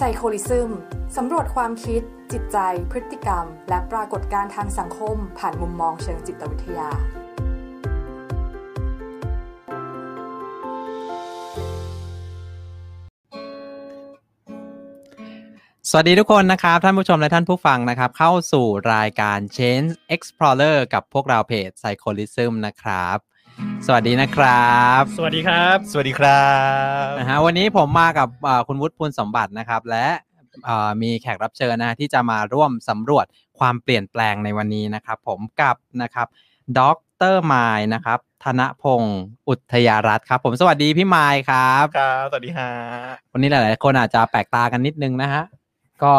ไซโคลิซึมสำรวจความคิด จิตใจ พฤติกรรม และปรากฏการณ์ทางสังคม ผ่านมุมมองเชิงจิตวิทยา สวัสดีทุกคนนะครับ ท่านผู้ชมและท่านผู้ฟังนะครับ เข้าสู่รายการ Change Explorer กับพวกเราเพจ Psycholism นะครับ สวัสดีนะครับ สวัสดีครับ สวัสดีครับนะฮะวันนี้ผมมากับเอ่อคุณวุฒิพูลสมบัตินะครับ และเอ่อมีแขกรับเชิญนะฮะที่จะมาร่วมสำรวจความเปลี่ยนแปลงในวันนี้นะครับ ผมกับนะครับดรไมล์นะครับธนพงศ์อุทยารัตน์ครับ ผมสวัสดีพี่ไมล์ครับ ครับ สวัสดีฮะวันนี้หลาย ๆ คนอาจจะแปลกตากันนิดนึงนะฮะก็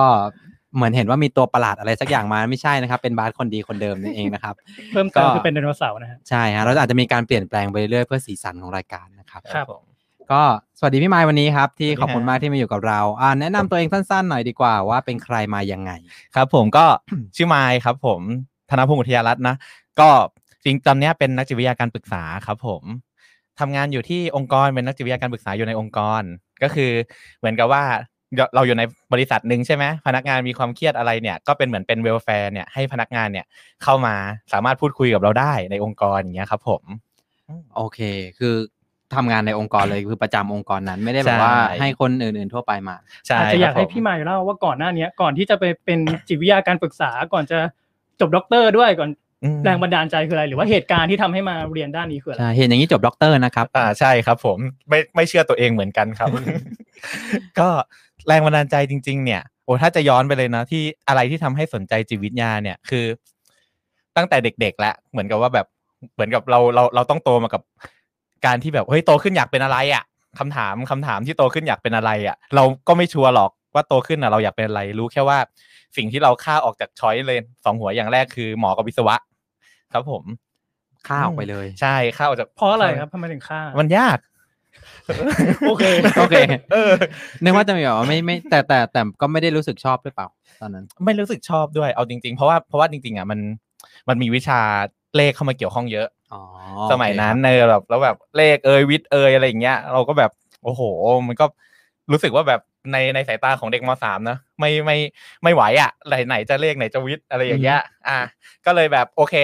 เหมือนเห็นว่ามีตัวประหลาดอะไรสักอย่างมาไม่ใช่นะครับ เป็นบาสคนดีคนเดิมนั่นเองนะครับ เพิ่มเติมก็คือเป็นไดโนเสาร์นะฮะใช่ฮะเราอาจจะมีการเปลี่ยนแปลงไปเรื่อยๆเพื่อสีสันของรายการนะครับครับผมก็สวัสดีพี่ไมค์วันนี้ครับที่สวัสดีขอบคุณฮะมากที่มาอยู่กับเราอ่าแนะนำตัวเองสั้นๆหน่อยดีกว่าว่าเป็นใครมายังไง ครับ ผมก็ชื่อไมค์ครับ ผมธนพงศ์อุทยารัตน์นะก็จริงตอนเนี้ยเป็นนักจิตวิทยาการปรึกษาครับผมทำงานอยู่ที่องค์กรเป็นนักจิตวิทยาการปรึกษาอยู่ในองค์กร ก็คือเหมือนกับว่า เราเราอยู่ในบริษัทหนึ่งใช่ไหมพนักงานมีความเครียดอะไรเนี่ยก็เป็นเหมือนเป็นเวลแฟร์เนี่ยให้พนักงานเนี่ยเข้ามาสามารถพูดคุยกับเราได้ในองค์กรอย่างเงี้ยครับ ผมโอเค คือทำงานในองค์กรเลยคือประจำองค์กรนั้น ไม่ได้แบบว่าใช่ให้คนอื่นๆทั่วไปมาใช่อาจจะอยากครับให้ผมพี่ใหม่เล่าว่าก่อนหน้าเนี้ยก่อนที่จะไปเป็นจิตวิทยาการปรึกษาก่อนจะจบด็อกเตอร์ด้วยก่อนอืมแรงบันดาลใจคืออะไรหรือว่าเหตุการณ์ที่ทำให้มาเรียนด้านนี้คืออะไรใช่เห็นอย่างนี้จบด็อกเตอร์นะครับอ่าใช่ครับ ผมไม่ไม่เชื่อตัวเองเหมือนกันครับ ก็ แรงบันดาลใจจริง ๆ เนี่ยโอ้ถ้าจะย้อนไปเลยนะที่อะไรที่ทำให้สนใจจิตวิทยาเนี่ยคือ ตั้งแต่เด็กๆแล้วเหมือนกับว่าแบบเหมือนกับเราเราเราต้องโตมากับการที่แบบเฮ้ยโตขึ้นอยากเป็นอะไรอะคำถามคำถามที่โตขึ้นอยากเป็นอะไรอะ เราก็ไม่ชัวร์หรอกว่าโตขึ้นอะเราอยากเป็นอะไร รู้แค่ว่าสิ่งที่เราค่าออกจากช้อยเลยสองหัวอย่างแรกคือหมอกับวิศวะ ครับผมข้าออกไปเลย ใช่ค่าออกจากเพราะอะไรครับทำไมถึงฆ่ามันยาก โอเคโอเคเออนึกว่าจะมีแบบว่าไม่ไม่แต่แต่แต่ก็ไม่ได้รู้สึกชอบหรือเปล่าตอนนั้น ไม่รู้สึกชอบด้วยเอาจริง ๆ เพราะว่าเพราะว่าจริงๆอะมันมันมีวิชาเลขเข้ามาเกี่ยวข้องเยอะอ๋อสมัยนั้นโอเคเออแบบแล้วแบบเลขเอยวิทย์เอยอะไรอย่างเงี้ย เราก็แบบโอ้โห มันก็รู้สึกว่าแบบในในสายตาของเด็กมสามนะไม่ไม่ไม่ไหวอะไหนไหนจะเลขไหนจะวิทย์อะไรอย่างเงี้ย อะก็เลยแบบโอเค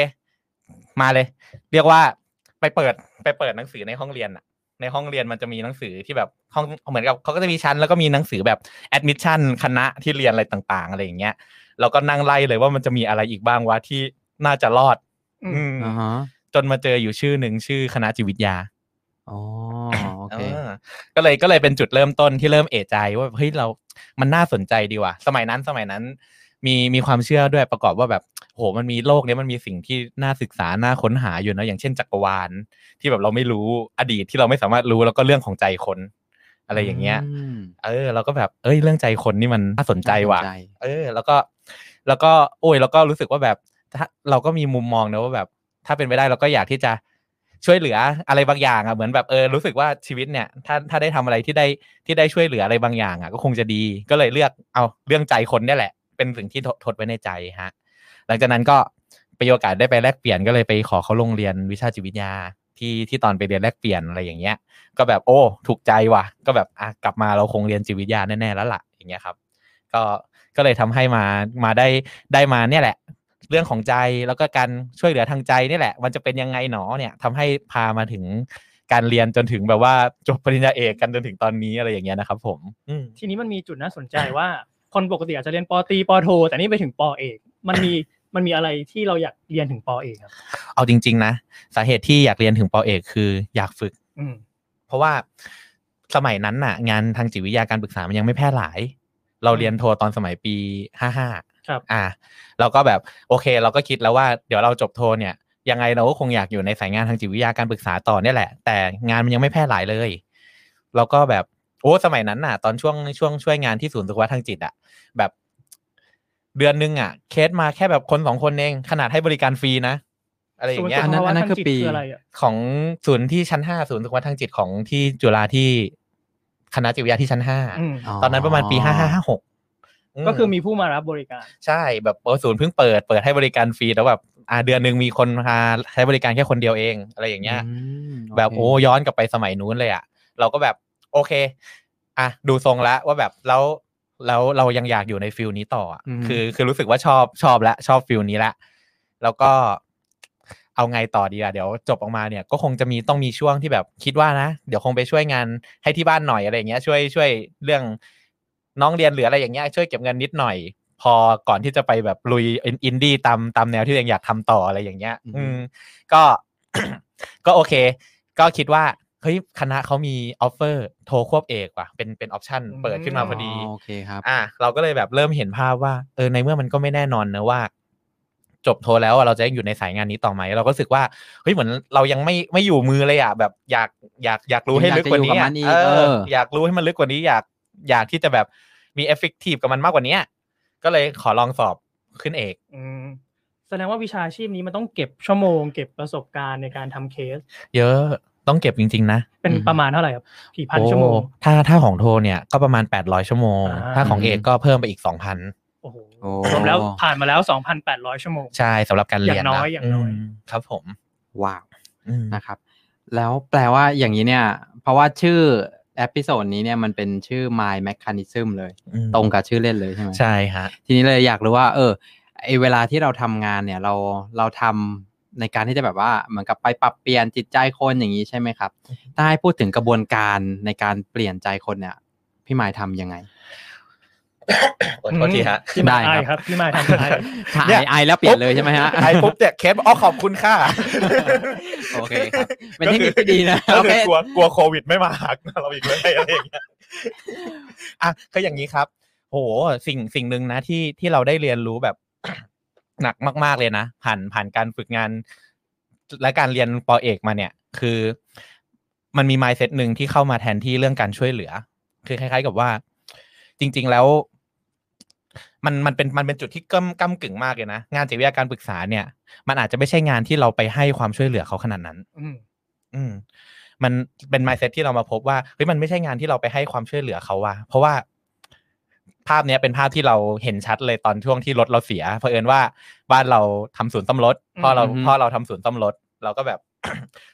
มาเลย เรียกว่าไปเปิดไปเปิดหนังสือในห้องเรียนอะ ในห้องเรียนมันจะมีหนังสือที่แบบห้องเหมือนกับเขาก็จะมีชั้นแล้วก็มีหนังสือแบบแอดมิชชั่นคณะที่เรียนอะไรต่าง ๆ อะไรอย่างเงี้ยเราก็นั่งไล่เลยว่ามันจะมีอะไรอีกบ้างวะที่น่าจะรอด อืมอืมอ่าฮะจนมาเจออยู่ชื่อหนึ่งชื่อคณะจิตวิทยาอ๋อโอเคเออก็เลยก็เลยเป็นจุดเริ่มต้นที่เริ่มเอะใจว่าเฮ้ยเรา มันน่าสนใจดีว่ะ สมัยนั้นสมัยนั้น มีมีความเชื่อด้วยประกอบว่าแบบโหมันมีโลกเนี้ยมันมีสิ่งที่น่าศึกษาน่าค้นหาอยู่นะอย่างเช่นจักรวาลที่แบบเราไม่รู้อดีตที่เราไม่สามารถรู้แล้วก็เรื่องของใจคน อะไรอย่างเงี้ยมเออเราก็แบบเอ้ยเรื่องใจคนนี่มันน่าสนใจว่ะน่าสนใจเออ แล้วก็ แล้วก็โอ้ยแล้วก็รู้สึกว่าแบบถ้าเราก็มีมุมมองนะว่าแบบ ถ้าเป็นไปได้เราก็อยากที่จะช่วยเหลืออะไรบางอย่างอะเหมือนแบบเออรู้สึกว่าชีวิตเนี่ย ถ้าถ้าได้ทำอะไรที่ได้ที่ได้ช่วยเหลืออะไรบางอย่างอะก็คงจะดีก็เลยเลือกเอาเรื่องใจคนเนี่ยแหละ เป็นสิ่งที่ทดทดไว้ในใจฮะ หลังจากนั้นก็ไปโอกาสได้ไปแลกเปลี่ยนก็เลยไปขอเขาลงเรียนวิชาจิตวิทยาที่ที่ตอนไปเรียนแลกเปลี่ยนอะไรอย่างเงี้ย ก็แบบโอ้ถูกใจว่ะ ก็แบบอะกลับมาเราคงเรียนจิตวิทยาแน่ๆแล้วล่ะอย่างเงี้ยครับ ก็ก็เลยทำให้มามาได้ได้มาเนี่ยแหละ เรื่องของใจแล้วก็การช่วยเหลือทางใจนี่แหละ มันจะเป็นยังไงหนอเนี่ยทำให้พามาถึงการเรียนจนถึงแบบว่าจบปริญญาเอกกันจนถึงตอนนี้อะไรอย่างเงี้ยนะครับ ผมทีนี้มันมีจุดน่าสนใจว่า คนปกติอาจจะเรียนปอตรีปอโท แต่นี่ไปถึงปอเอก มันมีมันมีอะไรที่เราอยากเรียนถึงปอเอกครับ เอาจริง ๆ นะ สาเหตุที่อยากเรียนถึงปอเอก คืออยากฝึกอืมเพราะว่าสมัยนั้นน่ะ งานทางจิตวิทยาการปรึกษามันยังไม่แพร่หลาย เราเรียนโทตอนสมัยปีห้าห้าครับ อ่า เราก็แบบโอเค เราก็คิดแล้วว่าเดี๋ยวเราจบโทเนี่ยยังไงเราก็คงอยากอยู่ในสายงานทางจิตวิทยาการปรึกษาต่อเนี่ยแหละ แต่งานมันยังไม่แพร่หลายเลย เราก็แบบ โอ้สมัยนั้นน่ะ ตอนช่วงช่วงช่วยงานที่ศูนย์สุขภาพทางจิตอะแบบ เดือนหนึงอะเคสมาแค่แบบคนสองคนเอง ขนาดให้บริการฟรีนะอะไรอย่างเงี้ยอันนั้นอันนั้นคือปีศูย์สุขภาวะทางจิตอะไรอะของศูนย์ที่ชั้นห้าศูนย์สุขภาพทางจิตของที่จุฬาที่คณะจิตวิทยาที่ชั้นห้าอืมตอนนั้นประมาณปีห้าห้าห้าหกก็คือมีผู้มารับบริการ ใช่แบบเออศูนย์เพิ่งเปิดเปิดให้บริการฟรีแล้วแบบอ่าเดือนหนึ่งมีคนมาใช้บริการแค่คนเดียวเอง อะไรอย่างเงี้ยอืมแบบเคโอ้ย้อนกลับไปสมัยนู้นเลยอะเราก็แบบ โอเค อะดูทรงแล้วว่าแบบแล้วแล้วเรายังอยากอยู่ใน field นี้ต่ออะอืมคือ คือรู้สึกว่าชอบชอบและชอบ field นี้ละแล้วก็เอาไงต่อดีอะเดี๋ยวจบออกมาเนี่ยก็คงจะมีต้องมีช่วงที่แบบคิดว่านะ เดี๋ยวคงไปช่วยงานให้ที่บ้านหน่อยอะไรอย่างเงี้ย ช่วยช่วยเรื่องน้องเรียนหรืออะไรอย่างเงี้ยช่วยเก็บเงินนิดหน่อย พอก่อนที่จะไปแบบลุยอินดี้ตามตามแนวที่ตัวเองอยากทำต่ออะไรอย่างเงี้ย อืมก็ก็โอเค ก็คิดว่า เฮ้ยคณะเขามี offer โทควบเอกว่ะเป็นเป็น option อืมเปิดขึ้นมาพอดีโอเคครับอะเราก็เลยแบบเริ่มเห็นภาพว่าเออในเมื่อมันก็ไม่แน่นอนนะว่า จบโทแล้วอะเราจะยังอยู่ในสายงานนี้ต่อไหมเราก็รู้สึกว่าเฮ้ยเหมือนเรายังไม่ไม่อยู่มือเลยอะแบบอยากอยากอยากรู้ให้ลึกกว่านี้อยากอะจะอยู่กับมันอีกเอเออออยากรู้ให้มันลึกกว่านี้อยากอยากที่จะแบบมี effective กับมันมากกว่านี้ก็เลยขอลองสอบขึ้นเอกอืมแสดงว่าวิชาชีพนี้มันต้องเก็บชั่วโมง เก็บประสบการณ์ในการทำเคส เยอะ ต้องเก็บจริง ๆ นะ เป็นอืมประมาณเท่าไหร่ครับกี่พันชั่วโมงโอ้ถ้าถ้าของโทเนี่ยก็ประมาณ 800 ชั่วโมงอ่าถ้าของเอกก็เพิ่มไปอีก 2,000โอ้โหโอ้รวมแล้วผ่านมาแล้ว 2,800 ชั่วโมง ใช่สำหรับการเรียนอย่างน้อยะอย่างน้อยมครับผมว้าวอืมนะครับ แล้วแปลว่าอย่างนี้เนี่ย เพราะว่าชื่อ episode นี้เนี่ยมันเป็นชื่อ Mind Mechanism เลยอืมตรงกับชื่อเล่นเลยใช่ไหมใช่ฮะทีนี้เลยอยากรู้ว่า เออไอเวลาที่เราทำงานเนี่ยเราเราทำ ในการที่จะแบบว่าเหมือนกับไปปรับเปลี่ยนจิตใจคนอย่างนี้ใช่ไหมครับ ถ้าให้พูดถึงกระบวนการในการเปลี่ยนใจคนเนี่ย พี่หมายทำยังไงขอโทษทีฮะพี่มายได้ไอครับครับพี่มายทำไอถ่าเนี่ยยไอแล้วเปลี่ยนเลยใช่ไหมฮะไอปุ๊บเนี่ยเคสอ๋อขอบคุณค่ะโอเคครับเป็นเทคนิคที่ดีนะก็โอคืเคอกลัวกลัวโควิดไม่มาหักเราอีกเลยอะไรอย่างเงี้ยอะคืออย่างนี้ครับ โหสิ่งสิ่งหนึ่งนะที่ที่เราได้เรียนรู้แบบ หนักมาก ๆเลยนะ ผ่านผ่านการฝึกงาน และการเรียนปอเอกมาเนี่ย คือมันมี mindset หนึ่งที่เข้ามาแทนที่เรื่องการช่วยเหลือ คือคล้าย ๆ กับว่า จริง ๆแล้ว มันมันเป็นมันเป็นจุดที่ก้มก้ากึ่งมากเลยนะ งานจิตวิทยาการปรึกษาเนี่ย มันอาจจะไม่ใช่งานที่เราไปให้ความช่วยเหลือเขาขนาดนั้น อืมอืมมันเป็น mindset ที่เรามาพบว่าเฮ้ยมันไม่ใช่งานที่เราไปให้ความช่วยเหลือเขาว่าเพราะว่า ภาพเนี้ยเป็นภาพที่เราเห็นชัดเลยตอนช่วงที่รถเราเสียเผอิญว่าบ้านเราทำศูนย์ซ่อมรถพ่อเราอืมพ่อเราทำศูนย์ซ่อมรถ เราก็แบบ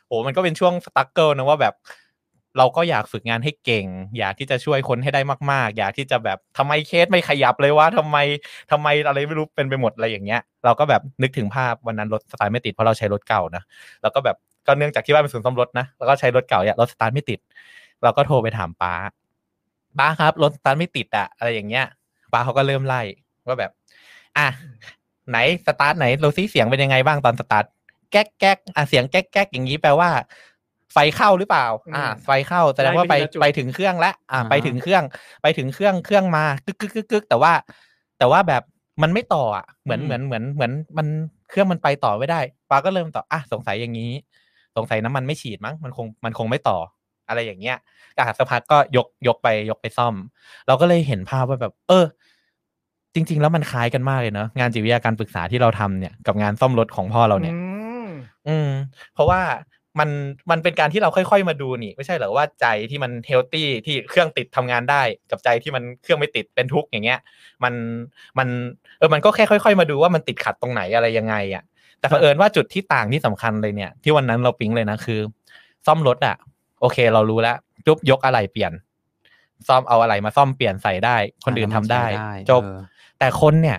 โหมันก็เป็นช่วงสตั๊กเกิลนะว่าแบบ เราก็อยากฝึกงานให้เก่ง อยากที่จะช่วยคนให้ได้มาก ๆ อยากที่จะแบบทำไมเคสไม่ขยับเลยวะทำไมทำไมอะไรไม่รู้เป็นไปหมดอะไรอย่างเงี้ย เราก็แบบนึกถึงภาพวันนั้นรถสตาร์ทไม่ติดเพราะเราใช้รถเก่านะแล้วก็แบบก็เนื่องจากที่บ้านเป็นศูนย์ซ่อมรถนะแล้วก็ใช้รถเก่าเนี่ยรถสตาร์ทไม่ติด เราก็โทรไปถามป้า ป้าครับรถสตาร์ทไม่ติดอะอะไรอย่างเงี้ยป้าเขาก็เริ่มไล่ว่าแบบ อะไหนสตาร์ทไหนเราซิเสียงเป็นยังไงบ้างตอนสตาร์ทแก๊กแก๊กอะเสียงแก๊กแก๊กอย่างนี้แปลว่า ไฟเข้าหรือเปล่า อ่า ไฟเข้าแสดงว่าไปไล่ไปทีละจุดไปถึงเครื่องแล้วอ่าอ่าฮะไปถึงเครื่อง ไปถึงเครื่องเครื่องมากึกกึกกึกกึกแต่ว่า แต่ว่าแบบมันไม่ต่ออะเหมือนเหมือนเหมือนเหมือนมันเครื่องมันไปต่อไม่ได้ป้าก็เริ่มต่ออะสงสัยอย่างนี้ สงสัยน้ำมันไม่ฉีดมั้งมันคงมันคงไม่ต่อ อะไรอย่างเงี้ยกาสักพักก็ยกยกไปยกไปซ่อม เราก็เลยเห็นภาพว่าแบบ เออ จริง ๆ แล้วมันคล้ายกันมากเลยเนอะงานจิตวิทยาการปรึกษาที่เราทำเนี่ยกับงานซ่อมรถของพ่อเราเนี่ยอืมอืม เพราะว่ามันมันเป็นการที่เราค่อยๆมาดูนี่ ไม่ใช่เหรอว่าใจที่มันเฮลตี้ที่เครื่องติดทำงานได้ กับใจที่มันเครื่องไม่ติดเป็นทุกข์อย่างเงี้ย มันมันเออมันก็แค่ค่อย ๆ มาดูว่ามันติดขัดตรงไหนอะไรยังไงอะ แต่เผอิญว่าจุดที่ต่างที่สำคัญเลยเนี่ย ที่วันนั้นเราปิ๊งเลยนะคือ ซ่อมรถอะ โอเค เรารู้แล้วจุ๊บยกอะไรเปลี่ยน ซ่อมเอาอะไรมาซ่อมเปลี่ยนใส่ได้ คนอื่นทำได้ใช้จบเออแต่คนเนี่ย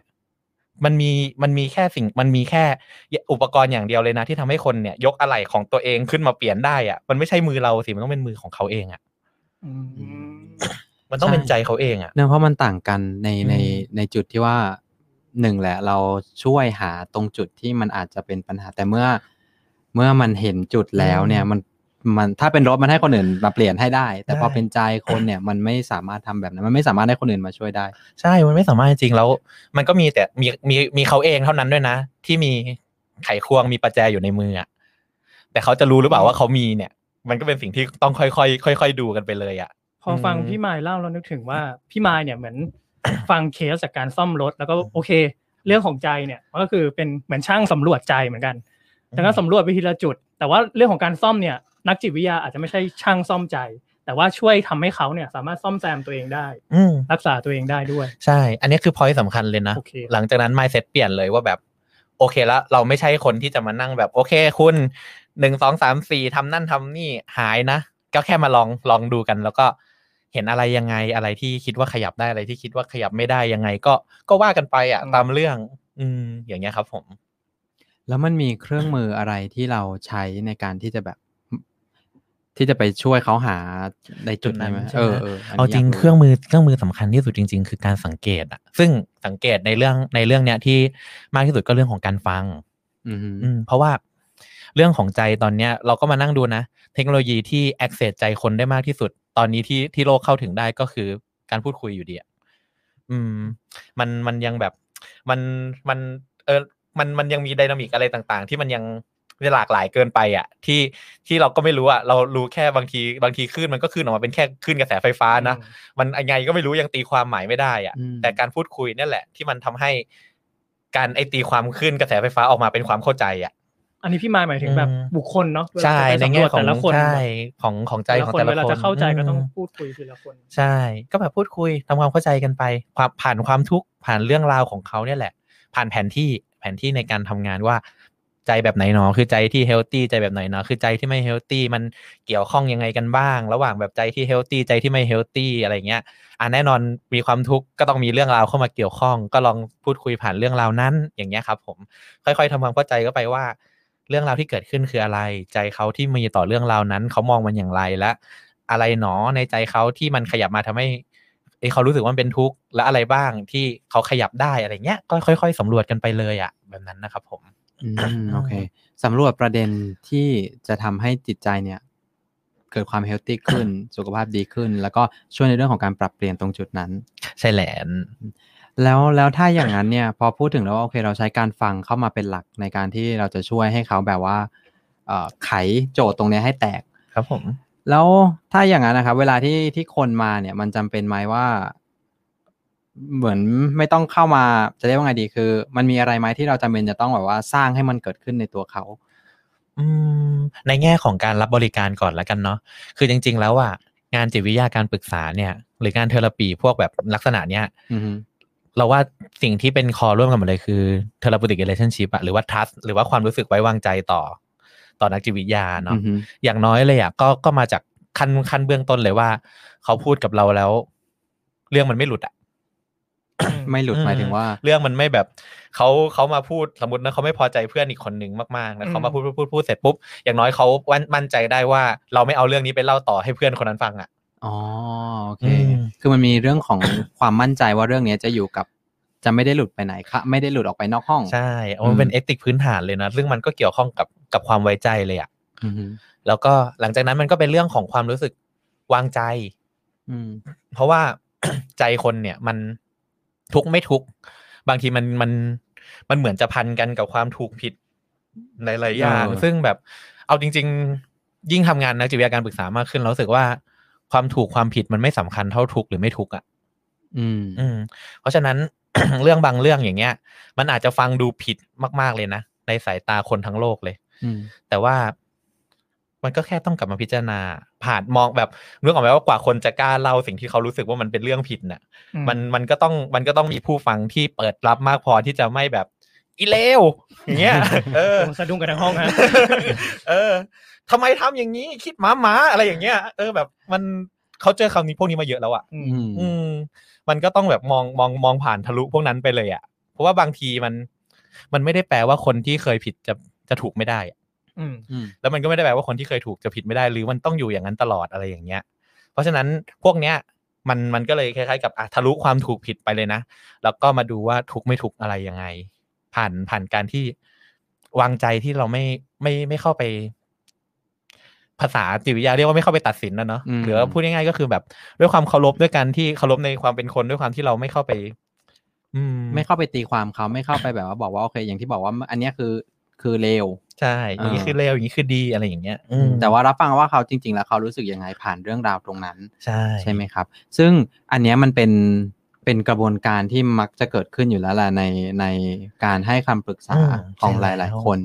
มันมีมันมีแค่สิ่ง มันมีแค่อุปกรณ์อย่างเดียวเลยนะ ที่ทำให้คนเนี่ย ยกอะไรของตัวเองขึ้นมาเปลี่ยนได้อะมันไม่ใช่มือเราสิมันต้องเป็นมือของเขาเองอะอืมมันต้องเป็นใจเขาเองอะเนื่องเพราะมันต่างกันในในอืมในจุดที่ว่าหนึ่งแหละ เราช่วยหาตรงจุดที่มันอาจจะเป็นปัญหาแต่เมื่อ เมื่อมันเห็นจุดแล้วเนี่ย มัน มันถ้าเป็นรถมันให้คนอื่นมาเปลี่ยนให้ได้ แต่พอเป็นใจคนเนี่ยมันไม่สามารถทำแบบนั้นมันไม่สามารถให้คนอื่นมาช่วยได้ ใช่ มันไม่สามารถจริงๆแล้ว มันก็มีแต่มีมีมีเขาเองเท่านั้นด้วยนะ ที่มีไขควงมีประแจอยู่ในมืออะแต่เขาจะรู้หรือเปล่าว่าเขามีเนี่ย มันก็เป็นสิ่งที่ต้องค่อยๆค่อย ๆ ดูกันไปเลยอะพอฟังอืมพี่มายเล่าแล้วนึกถึงว่าพี่มายเนี่ยเหมือนฟังเคสจากการซ่อมรถ แล้วก็โอเค เรื่องของใจเนี่ยมันก็คือเป็นเหมือนช่างสำรวจใจเหมือนกันแต่ก็สำรวจไปทีละจุด แต่ว่าเรื่องของการซ่อมเนี่ย นักจิตวิทยาอาจจะไม่ใช่ช่างซ่อมใจ แต่ว่าช่วยทำให้เขาเนี่ยสามารถซ่อมแซมตัวเองได้อืมรักษาตัวเองได้ด้วย ใช่ อันนี้คือพอยต์สำคัญเลยนะโอเคหลังจากนั้น mindset เปลี่ยนเลยว่าแบบ โอเคแล้วเราไม่ใช่คนที่จะมานั่งแบบโอเค คุณหนึ่งสองสามสี่ทำนั่นทำนี่หายนะ ก็แค่มาลองลองดูกัน แล้วก็เห็นอะไรยังไงอะไรที่คิดว่าขยับได้อะไรที่คิดว่าขยับไม่ได้ยังไง ก็ก็ว่ากันไปอะอืมตามเรื่อง อืมอย่างเงี้ยครับผม แล้วมันมีเครื่องมืออะไรที่เราใช้ในการที่จะแบบ ที่จะไปช่วยเขาหาในจุดนั้นไหมจุดนั้นใช่เอไหมอเอออันนี้เอาจริงยากเครื่องมือเครื่องมือสำคัญที่สุดจริง ๆ คือการสังเกตอะซึ่งสังเกตในเรื่องในเรื่องเนี้ยที่มากที่สุดก็เรื่องของการฟังอืมอืมเพราะว่าเรื่องของใจตอนเนี้ยเราก็มานั่งดูนะ เทคโนโลยีที่ access ใจคนได้มากที่สุด ตอนนี้ที่ที่โลกเข้าถึงได้ก็คือการพูดคุยอยู่ดีอะอืม มันมันยังแบบ มันมัน เออมันมันยังมีไดนามิกอะไรต่าง ๆ ที่มันยัง หลากหลายเกินไปอะที่ที่เราก็ไม่รู้อะเรารู้แค่บางทีบางทีคลื่นมันก็คลื่นออกมาเป็นแค่คลื่นกระแสไฟฟ้านะมันยังไงก็ไม่รู้ยังตีความหมายไม่ได้อะอืมแต่การพูดคุยเนี่ยแหละ ที่มันทำให้การไอตีความขึ้นกระแสไฟฟ้าออกมาเป็นความเข้าใจอะอันนี้พี่มายหมายถึงแบบอืมบุคคลเนาะเวลาใช่จะไปในสำรแง่วจของแต่ละคนใช่ของของใจของแต่ละคนเวลาจะเข้าใจก็ต้องมพูดคุยทีละคน ใช่ ก็แบบพูดคุยทำความเข้าใจกันไปความผ่านความทุกข์ผ่านเรื่องราวของเขาเนี่ยแหละ ผ่านแผนที่แผนที่ในการทำงานว่า ใจแบบไหนเนาะคือใจที่เฮลตี้ใจแบบไหนเนาะคือใจที่ไม่เฮลตี้มันเกี่ยวข้องยังไงกันบ้าง ระหว่างแบบใจที่เฮลตี้ใจที่ไม่เฮลตี้อะไรเงี้ยอะแน่นอนมีความทุกข์ก็ต้องมีเรื่องราวเข้ามาเกี่ยวข้อง ก็ลองพูดคุยผ่านเรื่องราวนั้นอย่างเงี้ยครับ ผมค่อย ๆทำความเข้าใจก็ไปว่า เรื่องราวที่เกิดขึ้นคืออะไร ใจเขาที่มีต่อเรื่องราวนั้นเขามองมันอย่างไรและอะไรหนอในใจเขาที่มันขยับมาทำให้เอ้เขารู้สึกว่าเป็นทุกข์และอะไรบ้างที่เขาขยับได้อะไรเงี้ยก็ค่อย ๆสำรวจกันไปเลยอะแบบนั้นนะครับผม โอเคสำรวจประเด็นที่จะทำให้จิตใจเนี่ย เกิดความเฮลตี้ขึ้น สุขภาพดีขึ้น แล้วก็ช่วยในเรื่องของการปรับเปลี่ยนตรงจุดนั้น ใช่แหละแล้วแล้วถ้าอย่างนั้นเนี่ย พอพูดถึงแล้วว่าโอเค เราใช้การฟังเข้ามาเป็นหลักในการที่เราจะช่วยให้เขาแบบว่าเอ่อไขโจทย์ตรงเนี้ยให้แตกครับผม แล้วถ้าอย่างนั้นนะครับ เวลาที่ที่คนมาเนี่ย มันจำเป็นไหมว่า เหมือนไม่ต้องเข้ามาจะเรียกว่าไงดีคือ มันมีอะไรไหมที่เราจำเป็นจะต้องแบบว่าสร้างให้มันเกิดขึ้นในตัวเขาอืมในแง่ของการรับบริการก่อนแล้วกันเนาะคือจริง ๆ แล้วอะงานจิตวิทยาการปรึกษาเนี่ย หรืองานเทอราปีพวกแบบลักษณะเนี้ยอือฮึเราว่าสิ่งที่เป็นคอร่วมกันหมดเลยคือ therapeutic relationship อะหรือว่า trust หรือว่าความรู้สึกไว้วางใจต่อ ต่อนักจิตวิทยาเนาะอือฮึอย่างน้อยเลยอะก็ก็มาจากขั้นขั้นเบื้องต้นเลยว่า เขาพูดกับเราแล้ว เรื่องมันไม่หลุดอะ ไม่หลุดอืมหมายถึงว่า เรื่องมันไม่แบบเขาเขามาพูดสมมตินะเขาไม่พอใจเพื่อนอีกคนหนึ่งมากๆแล้วเขามาพูดพูดพูดพูดเสร็จปุ๊บอย่างน้อยเขามั่นมั่นใจได้ว่า เราไม่เอาเรื่องนี้ไปเล่าต่อให้เพื่อนคนนั้นฟังอะอ๋อโอเคอืมคือมันมีเรื่องของความมั่นใจว่าเรื่องเนี้ยจะอยู่กับจะไม่ได้หลุดไปไหนคะไม่ได้หลุดออกไปนอกห้อง ใช่เอามันเป็นเอติกพื้นฐานเลยนะซึ่งมันก็เกี่ยวข้องกับกับความไว้ใจเลยอะอือฮึแล้วก็หลังจากนั้นมันก็เป็นเรื่องของความรู้สึกวางใจ อืมเพราะว่าใจคนเนี่ยมัน ทุกข์ไม่ทุกข์บางทีมันมันมันเหมือนจะพันกันกับความถูกผิดหลายๆอย่างเออซึ่งแบบ เอาจริง ๆ ยิ่งทำงานนักจิตวิทยาการปรึกษามากขึ้นเรารู้สึกว่าความถูกความผิดมันไม่สำคัญเท่าทุกข์หรือไม่ทุกข์อะ อืม อืม เพราะฉะนั้นเรื่องบางเรื่องอย่างเงี้ย มันอาจจะฟังดูผิดมาก ๆเลยนะในสายตาคนทั้งโลกเลยอืมแต่ว่า มันก็แค่ต้องกลับมาพิจารณา ผ่านมองแบบนึกออกไหมว่ากว่าคนจะกล้าเล่าสิ่งที่เขารู้สึกว่ามันเป็นเรื่องผิดน่ะอืมันมันก็ต้องมันก็ต้องมีผู้ฟังที่เปิดรับมากพอที่จะไม่แบบ อีเลวอย่างเงี้ย เออโอ้สะดุ้งกันทั้งห้องฮะเออทำไมทำอย่างนี้คิดหมาหมาอะไรอย่างเงี้ยเออแบบมันเขาเจอคำนี้พวกนี้มาเยอะแล้วอะอืมอืมอืมมันก็ต้องแบบมองมองมองผ่านทะลุพวกนั้นไปเลยอะ เพราะว่าบางทีมัน มันไม่ได้แปลว่าคนที่เคยผิดจะจะถูกไม่ได้อะ อืมอืมแล้วมันก็ไม่ได้แปลว่าคนที่เคยถูกจะผิดไม่ได้หรือมันต้องอยู่อย่างนั้นตลอดอะไรอย่างเงี้ย เพราะฉะนั้นพวกเนี้ยมันมันก็เลยคล้ายๆ กับอะทะลุความถูกผิดไปเลยนะ แล้วก็มาดูว่าถูกไม่ถูกอะไรยังไง ผ่านผ่านการที่วางใจที่เราไม่ไม่ไม่เข้าไป ภาษาจิตวิทยาเรียกว่าไม่เข้าไปตัดสินนะเนาะอืมหรือว่าพูดง่ายๆก็คือแบบด้วยความเคารพด้วยกันที่เคารพในความเป็นคนด้วยความที่เราไม่เข้าไป อืม ไม่เข้าไปตีความเขาไม่เข้าไปแบบว่าบอกว่าโอเค อย่างที่บอกว่า อันเนี้ยคือ คือเลวใช่อย่างนี้อ่าคือเลวอย่างนี้คือดีอะไรอย่างเงี้ยอืมแต่ว่ารับฟังว่าเขาจริง ๆ แล้วเขารู้สึกยังไงผ่านเรื่องราวตรงนั้น ใช่ใช่ไหมครับ ซึ่งอันเนี้ยมันเป็นเป็นกระบวนการที่มักจะเกิดขึ้นอยู่แล้วแหละในในการให้คำปรึกษาของหลาย ๆ คน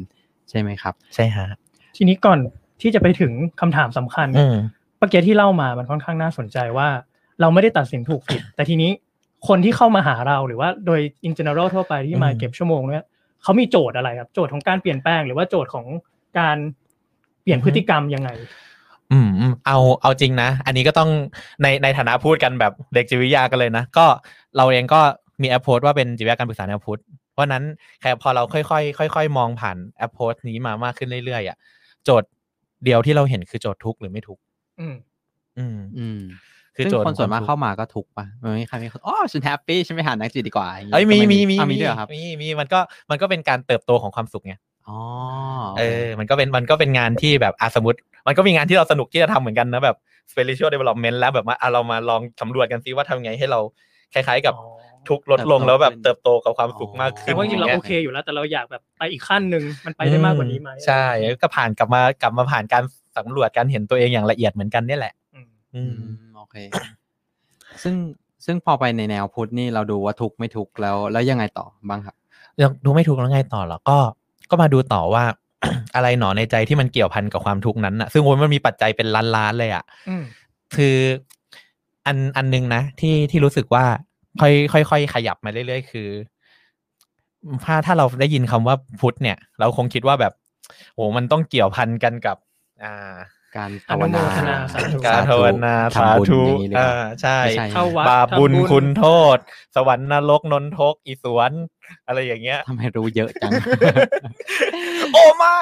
ใช่ไหมครับ ใช่ฮะทีนี้ก่อนที่จะไปถึงคำถามสำคัญอืมเมื่อกี้ที่เล่ามามันค่อนข้างน่าสนใจว่า เราไม่ได้ตัดสินถูกผิด แต่ทีนี้คนที่เข้ามาหาเราหรือว่าโดย in general ทั่วไปที่มาอืมเก็บชั่วโมงเนี่ย เขามีโจทย์อะไรครับ โจทย์ของการเปลี่ยนแปลงหรือว่าโจทย์ของการเปลี่ยนพฤติกรรมยังไงอืมอืมเอาเอาจริงนะ อันนี้ก็ต้องในในฐานะพูดกันแบบเด็กจิตวิทยากันเลยนะ ก็เราเองก็มีแอปโพสว่าเป็นจิตวิทยาการปรึกษาแนวพุทธเพราะนั้นแค่พอเราค่อยๆค่อยๆมองผ่านแอปโพสนี้มามากขึ้นเรื่อยๆอะโจทย์เดียวที่เราเห็นคือโจทย์ทุกข์หรือไม่ทุกข์อืม อืมอืม คือซึ่งโจทย์คนส่วนมากของเข้ามาก็ทุกข์ป่ะมันไม่มีใครมีคนอ๋อฉันแฮปปี้ฉันไปหานักจิตดีกว่าางงี้เอ้ยมีก็มีไมีอะมีมีด้วยเหรอครับมีมีมันก็มันก็เป็นการเติบโตของความสุขไงอ๋อเออ มันก็เป็นมันก็เป็นงานที่แบบอาสมมติ มันก็มีงานที่เราสนุกที่จะทำเหมือนกันนะแบบ spiritual development แล้วแบบว่าอะเรามาลองสำรวจกันซิว่าทำไงให้เราคล้าย ๆกับอ๋อทุกข์ลดลงแล้วแบบเติบโตกับความสุขมากแต่ขึ้นว่าจริงๆเราย่โอเคอยู่แล้วแต่เราอยากแบบไปอีกขั้นหนึ่งมันไปได้มากกว่านี้ไหมใช่ก็ผ่านกลับมากลับมาผ่านการสำรวจการเห็นตัวเองอย่างละเอียดเหมือนกันเนี่ยแหละ อืม อือืมมโอเค ซึ่งซึ่งพอไปในแนวพุทธนี่เราดูว่าทุกข์ไม่ทุกข์แล้ว แล้วยังไงต่อบ้างครับยังดูไม่ถูกแล้วไงต่อหรอก็ก็มาดูต่อว่าอะไรหนอในใจที่มันเกี่ยวพันกับความทุกข์นั้นอะซึ่งโอ้ยมันมีปัจจัยเป็นล้านๆเลยอะอืมคืออันอันหนึงนะที่ที่รู้สึกว่า ค่อยค่อยค่อยขยับมาเรื่อยๆ คือ ถ้าถ้าเราได้ยินคำว่าพุทธเนี่ย เราคงคิดว่าแบบโหมันต้องเกี่ยวพันกันกับ อ่า การอนุโมทนาสาธุการภาวนาสาทำบุญธุอย่างนี้หรือเปอ่าล่าใช่ไม่ใช่เข้าวัดบาปบุญทำบุญคุณโทษ สวรรค์นรกนนทกอีสวน อะไรอย่างเงี้ยทำให้รู้เยอะจัง โอ้ไม่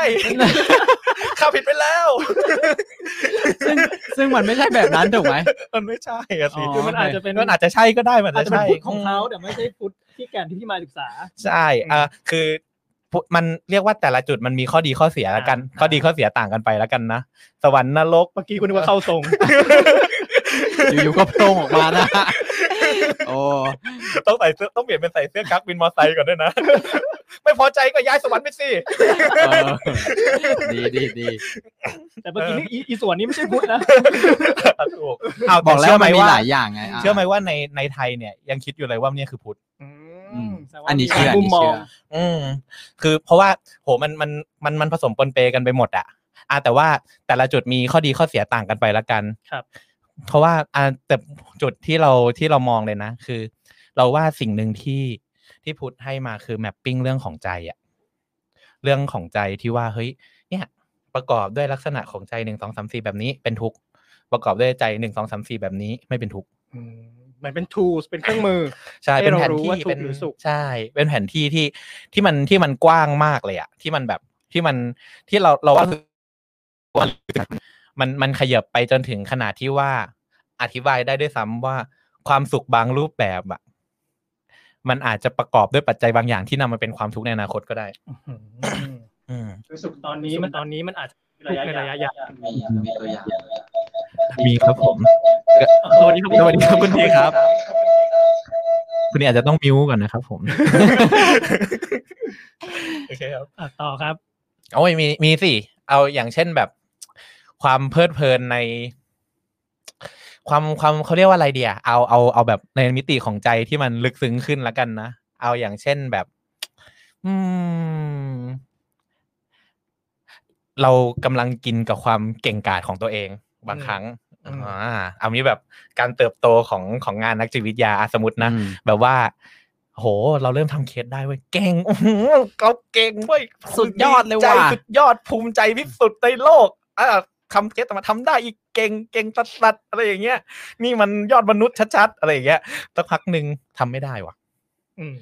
ข้าผิดไปแล้ว ซึ่งซึ่งมันไม่ใช่แบบนั้นถูกไหมมันไม่ใช่อะสิอ๋อคือมันอาจจะเป็นมันอาจจะใช่ก็ได้มันอาจอาจจะจะเป็นใช่พุทธของเขาแต่ไม่ใช่พุทธที่แกนที่พี่มาศึกษา ใช่อ่าคือพุ มันเรียกว่าแต่ละจุดมันมีข้อดีข้อเสียแล้วกันอ่าข้อดีข้อเสียต่างกันไปแล้วกันนะ สวรรค์นรกเมื่อกี้คุณนึกว่าเข้าทรง อยู่ๆก็โพร่งออกมานะโอ้ต้องใส่เสื้อต้องเปลี่ยนเป็นใส่เสื้อกั๊กวินมอไซค์ก่อนด้วยนะ ไม่พอใจก็ย้ายสวรรค์ไปสิเออดีดีดีแต่เมื่อกี้นี่อีอีส่วนนี้ไม่ใช่พุทธนะถูกเอาบอกแล้วเชื่อไหมมันมีว่าหลายอย่างไงะเชื่อไหมว่าในในไทยเนี่ยยังคิดอยู่เลยว่าเนี่ยคือพุทธ อืมแสดงว่าอันนี้เชื่ออันมุมนี้มอเชื่งออืมคือเพราะว่าโหมันมันมันมันผสมปนเปกันไปหมดอะอะแต่ว่าแต่ละจุดมีข้อดีข้อเสียต่างกันไปละกันครับ เพราะว่าอะแต่จุดที่เราที่เรามองเลยนะ คือ เราว่าสิ่งหนึ่งที่ที่พุทธให้มาคือแมปปิ้งเรื่องของใจอะเรื่องของใจที่ว่าเฮ้ย เนี่ย ประกอบด้วยลักษณะของใจหนึ่งสองสามสี่แบบนี้เป็นทุกข์ประกอบด้วยใจหนึ่งสองสามสี่แบบนี้ไม่เป็นทุกข์อืม เหมือนเป็น tools เป็นเครื่องมือ ใช่ให้เป็นแผนเรารู้ที่ว่าทุกข์เป็นหรือสุขใช่ เป็นแผนที่ที่ที่มันที่มันกว้างมากเลยอะที่มันแบบที่มันที่เราเราว่ามันมันขยับไปจนถึงขนาดที่ว่าอธิบายได้ด้วยซ้ำว่าความสุขบางรูปแบบอะมันอาจจะประกอบด้วยปัจจัยบางอย่างที่นำมาเป็นความทุกข์ในอนาคตก็ได้อืมอืมคือสุขตอนนี้มันตอนนี้มันอาจจะ ทุกข์ในระยะยาวมีครับผมสวัสดีครับสวัสดีครับคุณทีครับ คุณทีอาจจะต้องมิวก่อนนะครับผมโอเคครับอะต่อครับโอ้ยมีมีสิเอาอย่างเช่นแบบ ความเพลิดเพลินใน ความความเขาเรียกว่าอะไรเดียเอาเอาเอาแบบในมิติของใจที่มันลึกซึ้งขึ้นแล้วกันนะเอาอย่างเช่นแบบ อืม เรากำลังกินกับความเก่งกาจของตัวเองบางครั้งอืมอ่าเอานี้แบบการเติบโตของของงานนักจิตวิทยาอะสมมตินะอืมแบบว่า โห เราเริ่มทำเคสได้เว้ยเก่งอื้อหือเราเก่งเว้ยสุดยอดเลยใจว่ะสุดยอดภูมิใจที่สุดในโลกอ่าทำเคสแต่มาทำได้อีกเก่งเก่งสัสสัสอะไรอย่างเงี้ย นี่มันยอดมนุษย์ชัดๆอะไรอย่างเงี้ยสักพักหนึ่งทำไม่ได้ว่ะ อืม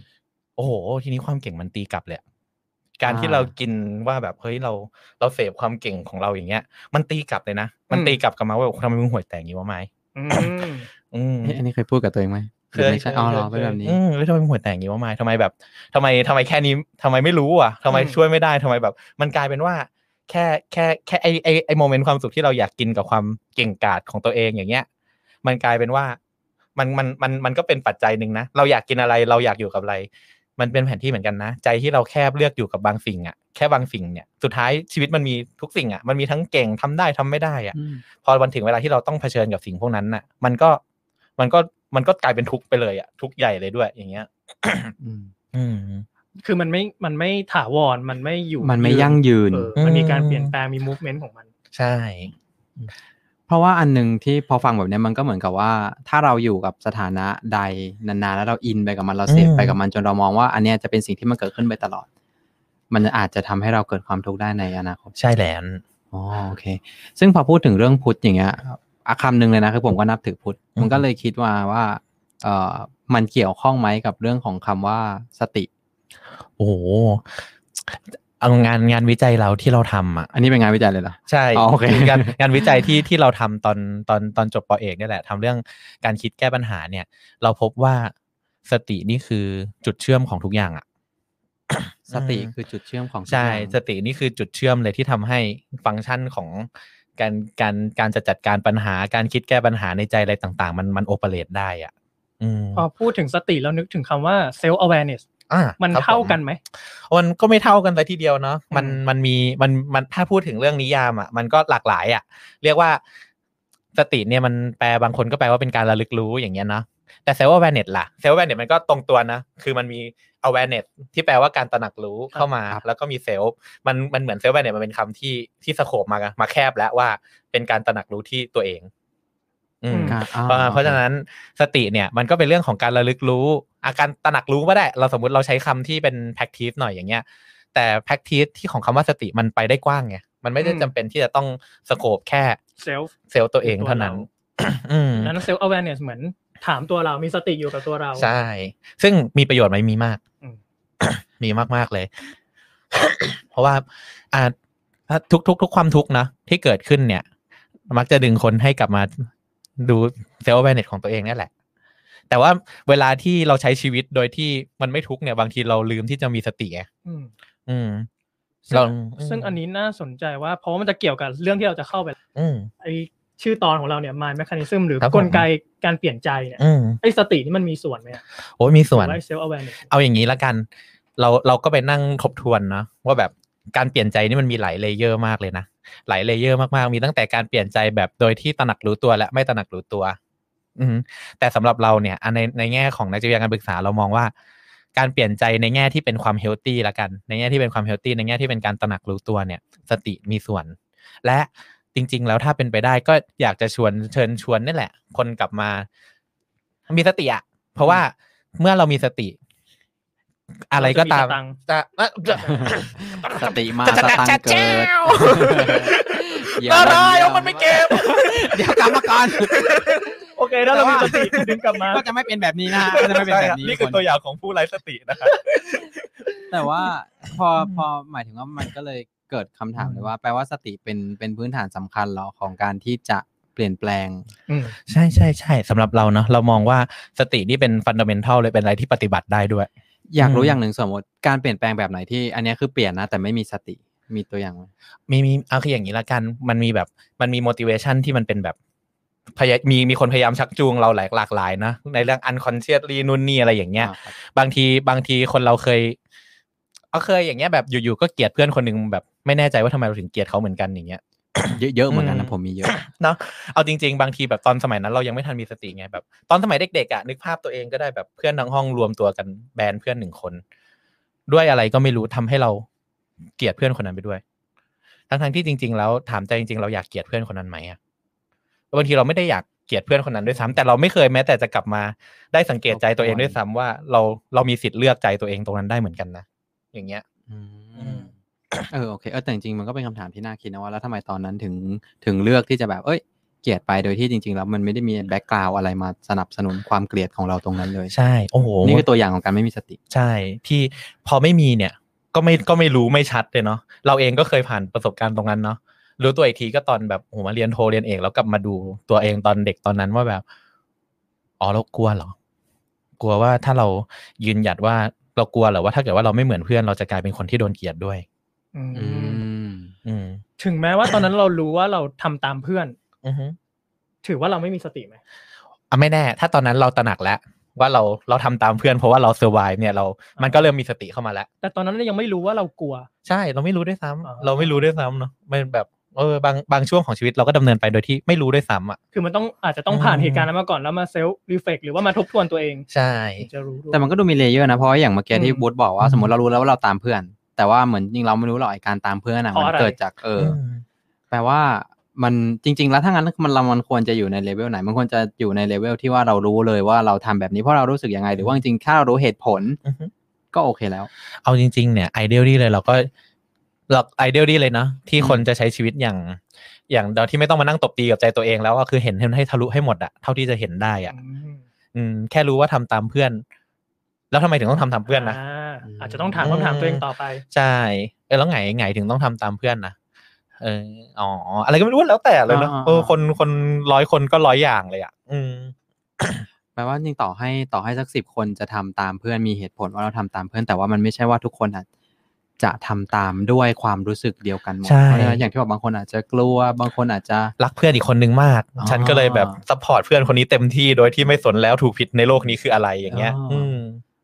โอ้โห ทีนี้ความเก่งมันตีกลับเลยอะ การที่อ่าเรากินว่าแบบเฮ้ยเราเราเสพความเก่งของเราอย่างเงี้ย มันตีกลับเลยนะ มันอืมตีกลับกลับมาว่าทำไมมึงห่วยแตกอย่างนี้วะไม้อืมอืมเอ๊ะอันนี้เคยพูดกับตัวเองไหมหรือไม่ใช่อ๋อเหรอเป็นแบบนี้อืมแล้วทำไมมึงหัวแตกอย่างนี้วะไมายทำไมแบบทำไมทำไมแค่นี้ทำไมไม่รู้อะทำไมอืมช่วยไม่ได้ทำไมแบบ มันกลายเป็นว่า แค่แค่แค่ไอไอไอโมเมนต์ความสุขที่เราอยากกินกับความเก่งกาจของตัวเองอย่างเงี้ย มันกลายเป็นว่ามันมันมันมันก็เป็นปัจจัยหนึ่งนะ เราอยากกินอะไรเราอยากอยู่กับอะไร มันเป็นแผนที่เหมือนกันนะ ใจที่เราแคบเลือกอยู่กับบางสิ่งอะแค่บางสิ่งเนี่ยสุดท้ายชีวิตมันมีทุกสิ่งอะมันมีทั้งเก่งทำได้ทำไม่ได้อะอืมพอวันถึงเวลาที่เราต้องเผชิญกับสิ่งพวกนั้นน่ะ มันก็มันก็มันก็กลายเป็นทุกข์ไปเลยอะทุกข์ใหญ่เลยด้วย อย่างเงี้ยอืมอืมคือมันไม่มันไม่ถาวรมันไม่อยู่มันไม่ยั่งยืนเออมันมีการอืมเปลี่ยนแปลงมี movement ของมัน ใช่ เพราะว่าอันหนึ่งที่พอฟังแบบเนี้ยมันก็เหมือนกับว่า ถ้าเราอยู่กับสถานะใดนานๆแล้วเราอินไปกับมันเราเสพไปกับมันจนเรามองว่า อันเนี้ยจะเป็นสิ่งที่มันเกิดขึ้นไปตลอด มันอาจจะทำให้เราเกิดความทุกข์ได้ในอนาคตใช่แล้วอ๋อโอเค ซึ่งพอพูดถึงเรื่องพุทธอย่างเงี้ยอะคำหนึ่งเลยนะคือผมก็นับถือพุทธอืมมันก็เลยคิดว่าว่า เอ่อมันเกี่ยวข้องไหมกับเรื่องของคำว่าสติ โอ้โห เอางานงานวิจัยเราที่เราทำอะอันนี้เป็นงานวิจัยเลยเหรอใช่อ๋อโอเคงานงานวิจัยที่ที่เราทำตอนตอนตอนจบปอเอกเนี่ยแหละทำเรื่องการคิดแก้ปัญหาเนี่ย เราพบว่าสตินี่คือจุดเชื่อมของทุกอย่างอะสติอืมคือจุดเชื่อมของทุกใช่อย่างสตินี่คือจุดเชื่อมเลยที่ทำให้ฟังก์ชันของการการการจะจัดการปัญหาการคิดแก้ปัญหาในใจอะไรต่าง ๆ มันมันโอเปเรตได้อะอืมพอพูดถึงสติแล้วนึกถึงคำว่า self awareness อะ มันครับเท่าผกันไหมมันก็ไม่เท่ากันแต่ทีเดียวเนาะมันอืมมันมีมันมันถ้าพูดถึงเรื่องนิยามอะมันก็หลากหลายอะ เรียกว่าสติเนี่ยมันแปลบางคนก็แปลว่าเป็นการระลึกรู้อย่างเงี้ยเนาะแต่เซลล์ awareness ล่ะเซลล์ awareness มันก็ตรงตัวนะ คือมันมี awareness ที่แปลว่าการตระหนักรู้เข้ามา แล้วก็มี self มันมันเหมือน self awareness มันเป็นคำที่ที่ scope มามาแคบแล้วว่าเป็นการตระหนักรู้ที่ตัวเองอืมการอ่ เพราะเพราะฉะนั้นสติเนี่ยมันก็เป็นเรื่องของการระลึกรู้ อาการตระหนักรู้ก็ได้ เราสมมติเราใช้คำที่เป็น practice หน่อยอย่างเงี้ย แต่ practice ที่ของคำว่าสติมันไปได้กว้างไงมันไม่ได้อืมจำเป็นที่จะต้อง scope แค่ self เซลล์ตัวเองเท่านั้นอืมนั้น self awareness เหมือนถามตัวเรามีสติอยู่กับตัวเรา ใช่ ซึ่งมีประโยชน์ไหมมีมากอืมมีมากมากๆเลย เพราะว่าอ่าทุกทุกทุกความทุกข์นะที่เกิดขึ้นเนี่ย มักจะดึงคนให้กลับมา ดูเซลล์แวร์เน็ตของตัวเองนี่แหละ แต่ว่าเวลาที่เราใช้ชีวิตโดยที่มันไม่ทุกข์เนี่ย บางทีเราลืมที่จะมีสติไงอืม อืมซึ่งเราซึ่งอันนี้น่าสนใจว่า เพราะว่ามันจะเกี่ยวกับเรื่องที่เราจะเข้าไปอืมไอชื่อตอนของเราเนี่ย mind mechanism หรือครับผมกลไกการเปลี่ยนใจเนี่ยอืมไอสตินี่มันมีส่วนไหมอะโอ้ยมีส่วนหรือว่า self awareness เอาอย่างนี้ละกัน เราเราก็ไปนั่งทบทวนนะว่าแบบ การเปลี่ยนใจนี่มันมีหลาย layer มากเลยนะ หลาย layer มากๆ มีตั้งแต่การเปลี่ยนใจแบบโดยที่ตระหนักรู้ตัวและไม่ตระหนักรู้ตัว อืมแต่สำหรับเราเนี่ยในในแง่ของนักจิตวิทยาการปรึกษาเรามองว่า การเปลี่ยนใจในแง่ที่เป็นความเฮลตี้ละกัน ในแง่ที่เป็นความเฮลตี้ในแง่ที่เป็นการตระหนักรู้ตัวเนี่ย สติมีส่วน และจริง ๆ แล้วถ้าเป็นไปได้ก็อยากจะชวนเชิญชวนนี่แหละ คนกลับมา มีสติอะเพราะว่าเมื่อเรามีสติ อะไรก็ตามเราจะมีสตังค์จะเอ่อจะสติมาจะสจะตังจะค์เกิดเดี๋ยวอะไรเดี๋ยวเอามันไม่เก็บเดี๋ยวกลับมาก่อนโอเคถ้าเรามีสติดึงกลับมา ก็จะไม่เป็นแบบนี้นะฮะก็จะไม่เป็นแบบนี้นี่คือคนตัวอย่างของผู้ไร้สตินะครับแต่ว่าพอพอหมายถึงว่ามันก็เลยเกิดคำถามเลยว่า แปลว่าสติเป็นเป็นพื้นฐานสำคัญเหรอของการที่จะเปลี่ยนแปลงอืมใช่ใช่ใช่สำหรับเราเนาะเรามองว่าสตินี่เป็นฟันเดเมนทัลเลยเป็นอะไรที่ปฏิบัติได้ด้วย อยากรู้อืมอย่างหนึ่งสมมติการเปลี่ยนแปลงแบบไหนที่อันเนี้ยคือเปลี่ยนนะ แต่ไม่มีสติมีตัวอย่างไหมมีมีเอาคืออย่างนี้ละกัน มันมีแบบมันมี motivation ที่มันเป็นแบบพยามีมีคนพยายามชักจูงเราหลายหลากหลายนะในเรื่อง unconsciously นู่นนี่อะไรอย่างเงี้ยอ่าครับบางทีบางทีคนเราเคยเอาเคยอย่างเงี้ยแบบอยู่ๆก็เกลียดเพื่อนคนหนึ่งแบบไม่แน่ใจว่าทำไมเราถึงเกลียดเขาเหมือนกันอย่างเงี้ย เยอะๆเหมือนกันอืนะมผมมีเยอะเนาะเอาจริง ๆ บางทีแบบตอนสมัยนั้นเรายังไม่ทันมีสติไงแบบ ตอนสมัยเด็กๆอะนึกภาพตัวเองก็ได้แบบเพื่อนทั้งห้องรวมตัวกันแบนเพื่อนหนึ่งคน ด้วยอะไรก็ไม่รู้ทำให้เราเกลียดเพื่อนคนนั้นไปด้วย ทั้งๆที่จริง ๆ แล้วถามใจจริง ๆ เราอยากเกลียดเพื่อนคนนั้นไหมอะบางทีเราไม่ได้อยากเกลียดเพื่อนคนนั้นด้วยซ้ำแต่เราไม่เคยแม้แต่จะกลับมาได้สังเกตใจตัวเองด้วยซ้ำว่าเราเรามีสิทธิ์เลือกใจตัวเองตรงนั้นได้เหมือนกันนะอย่างเงี้ย อือืมม เออโอเคเออแต่จริงๆมันก็เป็นคำถามที่น่าคิดนะว่าแล้วทำไมตอนนั้นถึงถึงเลือกที่จะแบบเอ้ย เกลียดไปโดยที่จริงๆแล้วมันไม่ได้มีแบ็กกราวอะไรมาสนับสนุนความเกลียดของเราตรงนั้นเลยใช่ โอ้โหนี่คือตัวอย่างของการไม่มีสติ ใช่ ที่พอไม่มีเนี่ยก็ไม่ก็ไม่รู้ไม่ชัดเลยเนาะเราเองก็เคยผ่านประสบการณ์ตรงนั้นเนาะรู้ตัวอีกทีก็ตอนแบบโอ้โหมาเรียนโทเรียนเอกแล้วกลับมาดูตัวเองตอนเด็กตอนนั้นว่าแบบอ๋อเรากลัวเหรอกลัวว่าถ้าเรายืนหยัดว่าเรากลัวเหรอว่าถ้าเกิดว่าเราไม่เหมือนเพื่อนเราจะกลายเป็นคนที่โดนเกลียดด้วยอืมอืมอืม ถึงแม้ว่าตอนนั้นเรารู้ว่าเราทำตามเพื่อนอือฮึถือว่าเราไม่มีสติไหมอะไม่แน่ ถ้าตอนนั้นเราตระหนักแล้วว่าเราเราทำตามเพื่อนเพราะว่าเรา survive เนี่ยเรา มันก็เริ่มมีสติเข้ามาแล้ว แต่ตอนนั้นยังไม่รู้ว่าเรากลัว ใช่ เราไม่รู้ด้วยซ้ำอ่าเราไม่รู้ด้วยซ้ำเนาะมันแบบเออบางบางช่วงของชีวิตเราก็ดำเนินไปโดยที่ไม่รู้ด้วยซ้ำอะ คือมันต้องอาจจะต้องผ่านอืมเหตุการณ์นั้นมาก่อนแล้วมา self-reflect หรือว่ามาทบทวนตัวเอง ใช่ถึงจะรู้ด้วยแต่มันก็ดูมี layer นะ เพราะว่าอย่างเมื่อกี้ที่อืมบูธบอกว่าอืมสมมติเรารู้แล้วว่าเราตามเพื่อน แต่ว่าเหมือนจริงเราไม่รู้หรอกไอ้การตามเพื่อนอะเพราะมันอะไรเกิดจากเอออมแปลว่ามันจริง ๆ แล้วถ้างั้นมันเรามันควรจะอยู่ในเลเวลไหน มันควรจะอยู่ในเลเวลที่ว่าเรารู้เลยว่าเราทำแบบนี้เพราะเรารู้สึกยังไง หรือว่าจริงๆถ้าเรารู้เหตุผลอือฮึก็โอเคแล้ว เอาจริง ๆ เนี่ย ideally เลยเราก็หลัก ideally เลยเนาะที่อืมคนจะใช้ชีวิตอย่าง อย่างโดยที่ไม่ต้องมานั่งตบตีกับใจตัวเองแล้วก็คือเห็นให้ทะลุให้หมดอะเท่าที่จะเห็นได้อะอืมอืมแค่รู้ว่าทำตามเพื่อน แล้วทำไมถึงต้องทำตามเพื่อนนะาอาจจะต้องถามคำถามตัวเองต่อไป ใช่เออแล้วไงไงถึงต้องทำตามเพื่อนนะเอออ๋ออะไรก็ไม่รู้แล้วแต่เลยเนาะอ่าเออคนคนร้อยคนก็ร้อยอย่างเลยอะ อืมแปลว่าจริงต่อให้ต่อให้สักสิบคนจะทำตามเพื่อนมีเหตุผลว่าเราทำตามเพื่อนแต่ว่ามันไม่ใช่ว่าทุกคนอาจจะทำตามด้วยความรู้สึกเดียวกันหมดใช่เพราะฉะนั้นอย่างที่บอกบางคนอาจจะกลัวบางคนอาจจะรักเพื่อนอีกคนนึงมากอ๋อฉันก็เลยแบบ support เพื่อนคนนี้เต็มที่โดยที่ไม่สนแล้วถูกผิดในโลกนี้คืออะไรอย่างเงี้ยอ๋ออือืม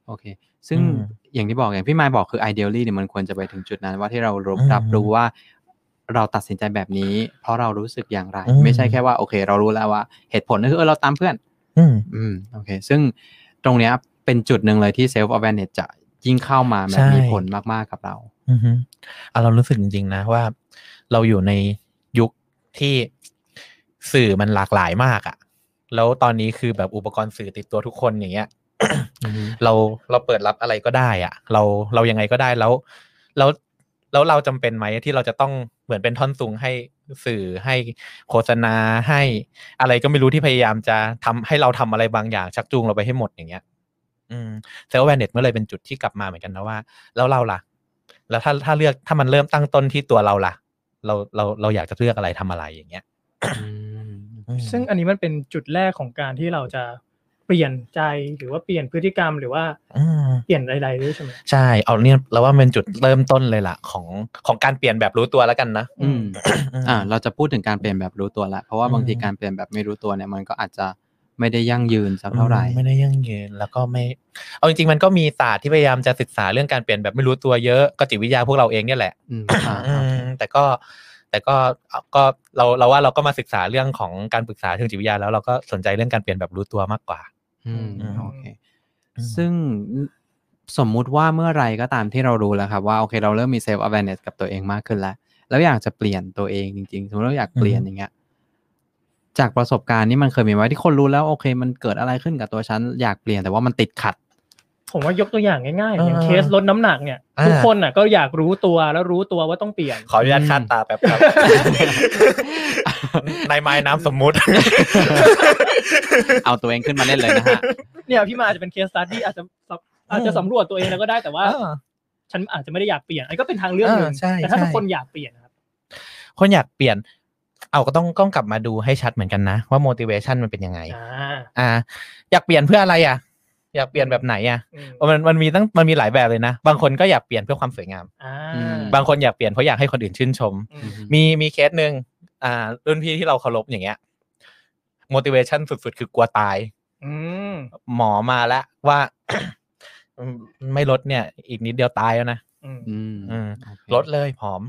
โอเค ซึ่งอืมอย่างที่บอกอย่างพี่มายบอกคือ ideally เนี่ยมันควรจะไปถึงจุดนั้น ว่าที่เรารับอืมรับรู้ว่าเราตัดสินใจแบบนี้ เพราะเรารู้สึกอย่างไรอืมไม่ใช่แค่ว่าโอเค เรารู้แล้วว่า เหตุผลก็คือเออเราตามเพื่อนอืมอืมโอเค ซึ่งตรงเนี้ยเป็นจุดหนึ่งเลยที่ self awareness จะยิ่งเข้ามาแบใช่บมีผลมากๆกับเรา อือฮึอะเรารู้สึกจริงๆนะว่า เราอยู่ในยุคที่สื่อมันหลากหลายมากอะแล้วตอนนี้คือแบบอุปกรณ์สื่อติดตัวทุกคนอย่างเงี้ยอือฮึ เราเราเปิดรับอะไรก็ได้อะเราเรายังไงก็ได้แล้ว แล้วแล้วเราจำเป็นไหมที่เราจะต้องเหมือนเป็นท่อนซุงให้สื่อให้โฆษณาให้อะไรก็ไม่รู้ที่พยายามจะทำให้เราทำอะไรบางอย่างชักจูงเราไปให้หมดอย่างเงี้ย อืมเซลล์แวนเน็ตเมื่อเลยเป็นจุดที่กลับมาเหมือนกันนะว่า แล้วเราล่ะ แล้วถ้าถ้าเลือกถ้ามันเริ่มตั้งต้นที่ตัวเราล่ะ เราเราเราอยากจะเลือกอะไรทำอะไรอย่างเงี้ยอืมอืมซึ่งอันนี้มันเป็นจุดแรกของการที่เราจะ เปลี่ยนใจหรือว่าเปลี่ยนพฤติกรรมหรือว่าอืมเปลี่ยนอะไรๆด้วยใช่ไหมใช่เอาเนี่ยเราว่ามันเป็นจุดเริ่มต้นเลยล่ะของของการเปลี่ยนแบบรู้ตัวแล้วกันนะอืมอืมอ่าเราจะพูดถึงการเปลี่ยนแบบรู้ตัวละเพราะว่าบางทีอืมการเปลี่ยนแบบไม่รู้ตัวเนี่ยมันก็อาจจะไม่ได้ยั่งยืนสักเท่าไหร่อืมไม่ได้ยั่งยืนแล้วก็ไม่ เอาจริงๆมันก็มีศาสตร์ที่พยายามจะศึกษาเรื่องการเปลี่ยนแบบไม่รู้ตัวเยอะก็จิตวิทยาพวกเราเองเนี่ยแหละอืมอ่าอืโอเคมแต่ก็แต่ก็ก็เราเราว่าเราก็มาศึกษาเรื่องของการปรึกษาเชิงจิตวิทยาแล้วเราก็สนใจเรื่องการเปลี่ยนแบบรู้ตัวมากกว่า อืมอืมโอเคอืมซึ่งสมมุติว่าเมื่อไหรก็ตามที่เรารู้แล้วครับว่าโอเคเราเริ่มมี self awareness กับตัวเองมากขึ้นแล้ว แล้วอยากจะเปลี่ยนตัวเองจริงๆสมมติเราอยากเปลี่ยนอย่างเงี้ยจากประสบการณ์นี่มันเคยมีไว้ที่คนรู้แล้วโอเค มันเกิดอะไรขึ้นกับตัวฉันอยากเปลี่ยนแต่ว่ามันติดขัด ผมว่ายกตัวอย่างง่ายๆอย่างอ่าเคสลดน้ำหนักเนี่ยอ่าทุกคนน่ะก็อยากรู้ตัวแล้วรู้ตัวว่าต้องเปลี่ยนขออนุญาตคาดตาแป๊บครับ ในไม้น้ำสมมุติ เอาตัวเองขึ้นมาเล่นเลยนะฮะ เนี่ยพี่มาอาจจะเป็นเคสสตัดดี้อาจจะอาจจะสำรวจตัวเองแล้วก็ได้แต่ว่า ฉันอาจจะไม่ได้อยากเปลี่ยนอันนก็เป็นทางเลือกหนึ่งอ่าใช่แต่ถ้าใช่ทุกคนอยากเปลี่ยนนะครับ คนอยากเปลี่ยน เอาก็ต้องต้องกลับมาดูให้ชัดเหมือนกันนะ ว่า motivation มันเป็นยังไงอ่าอ่าอยากเปลี่ยนเพื่ออะไรอะอยากเปลี่ยนแบบไหนอะอืมเออมันมันมีตั้งมันมีหลายแบบเลยนะ บางคนก็อยากเปลี่ยนเพื่อความสวยงามอ่าอืมบางคนอยากเปลี่ยนเพราะอยากให้คนอื่นชื่นชมอืมมีมีเคสหนึ่ง อ่ารุ่นพี่ที่เราเคารพอย่างเงี้ย motivation สุดๆ คือกลัวตาย อืมหมอมาแล้วว่า ไม่ลดเนี่ย อีกนิดเดียวตายแล้วนะอืมอืมอืมโอเคลดเลยผอม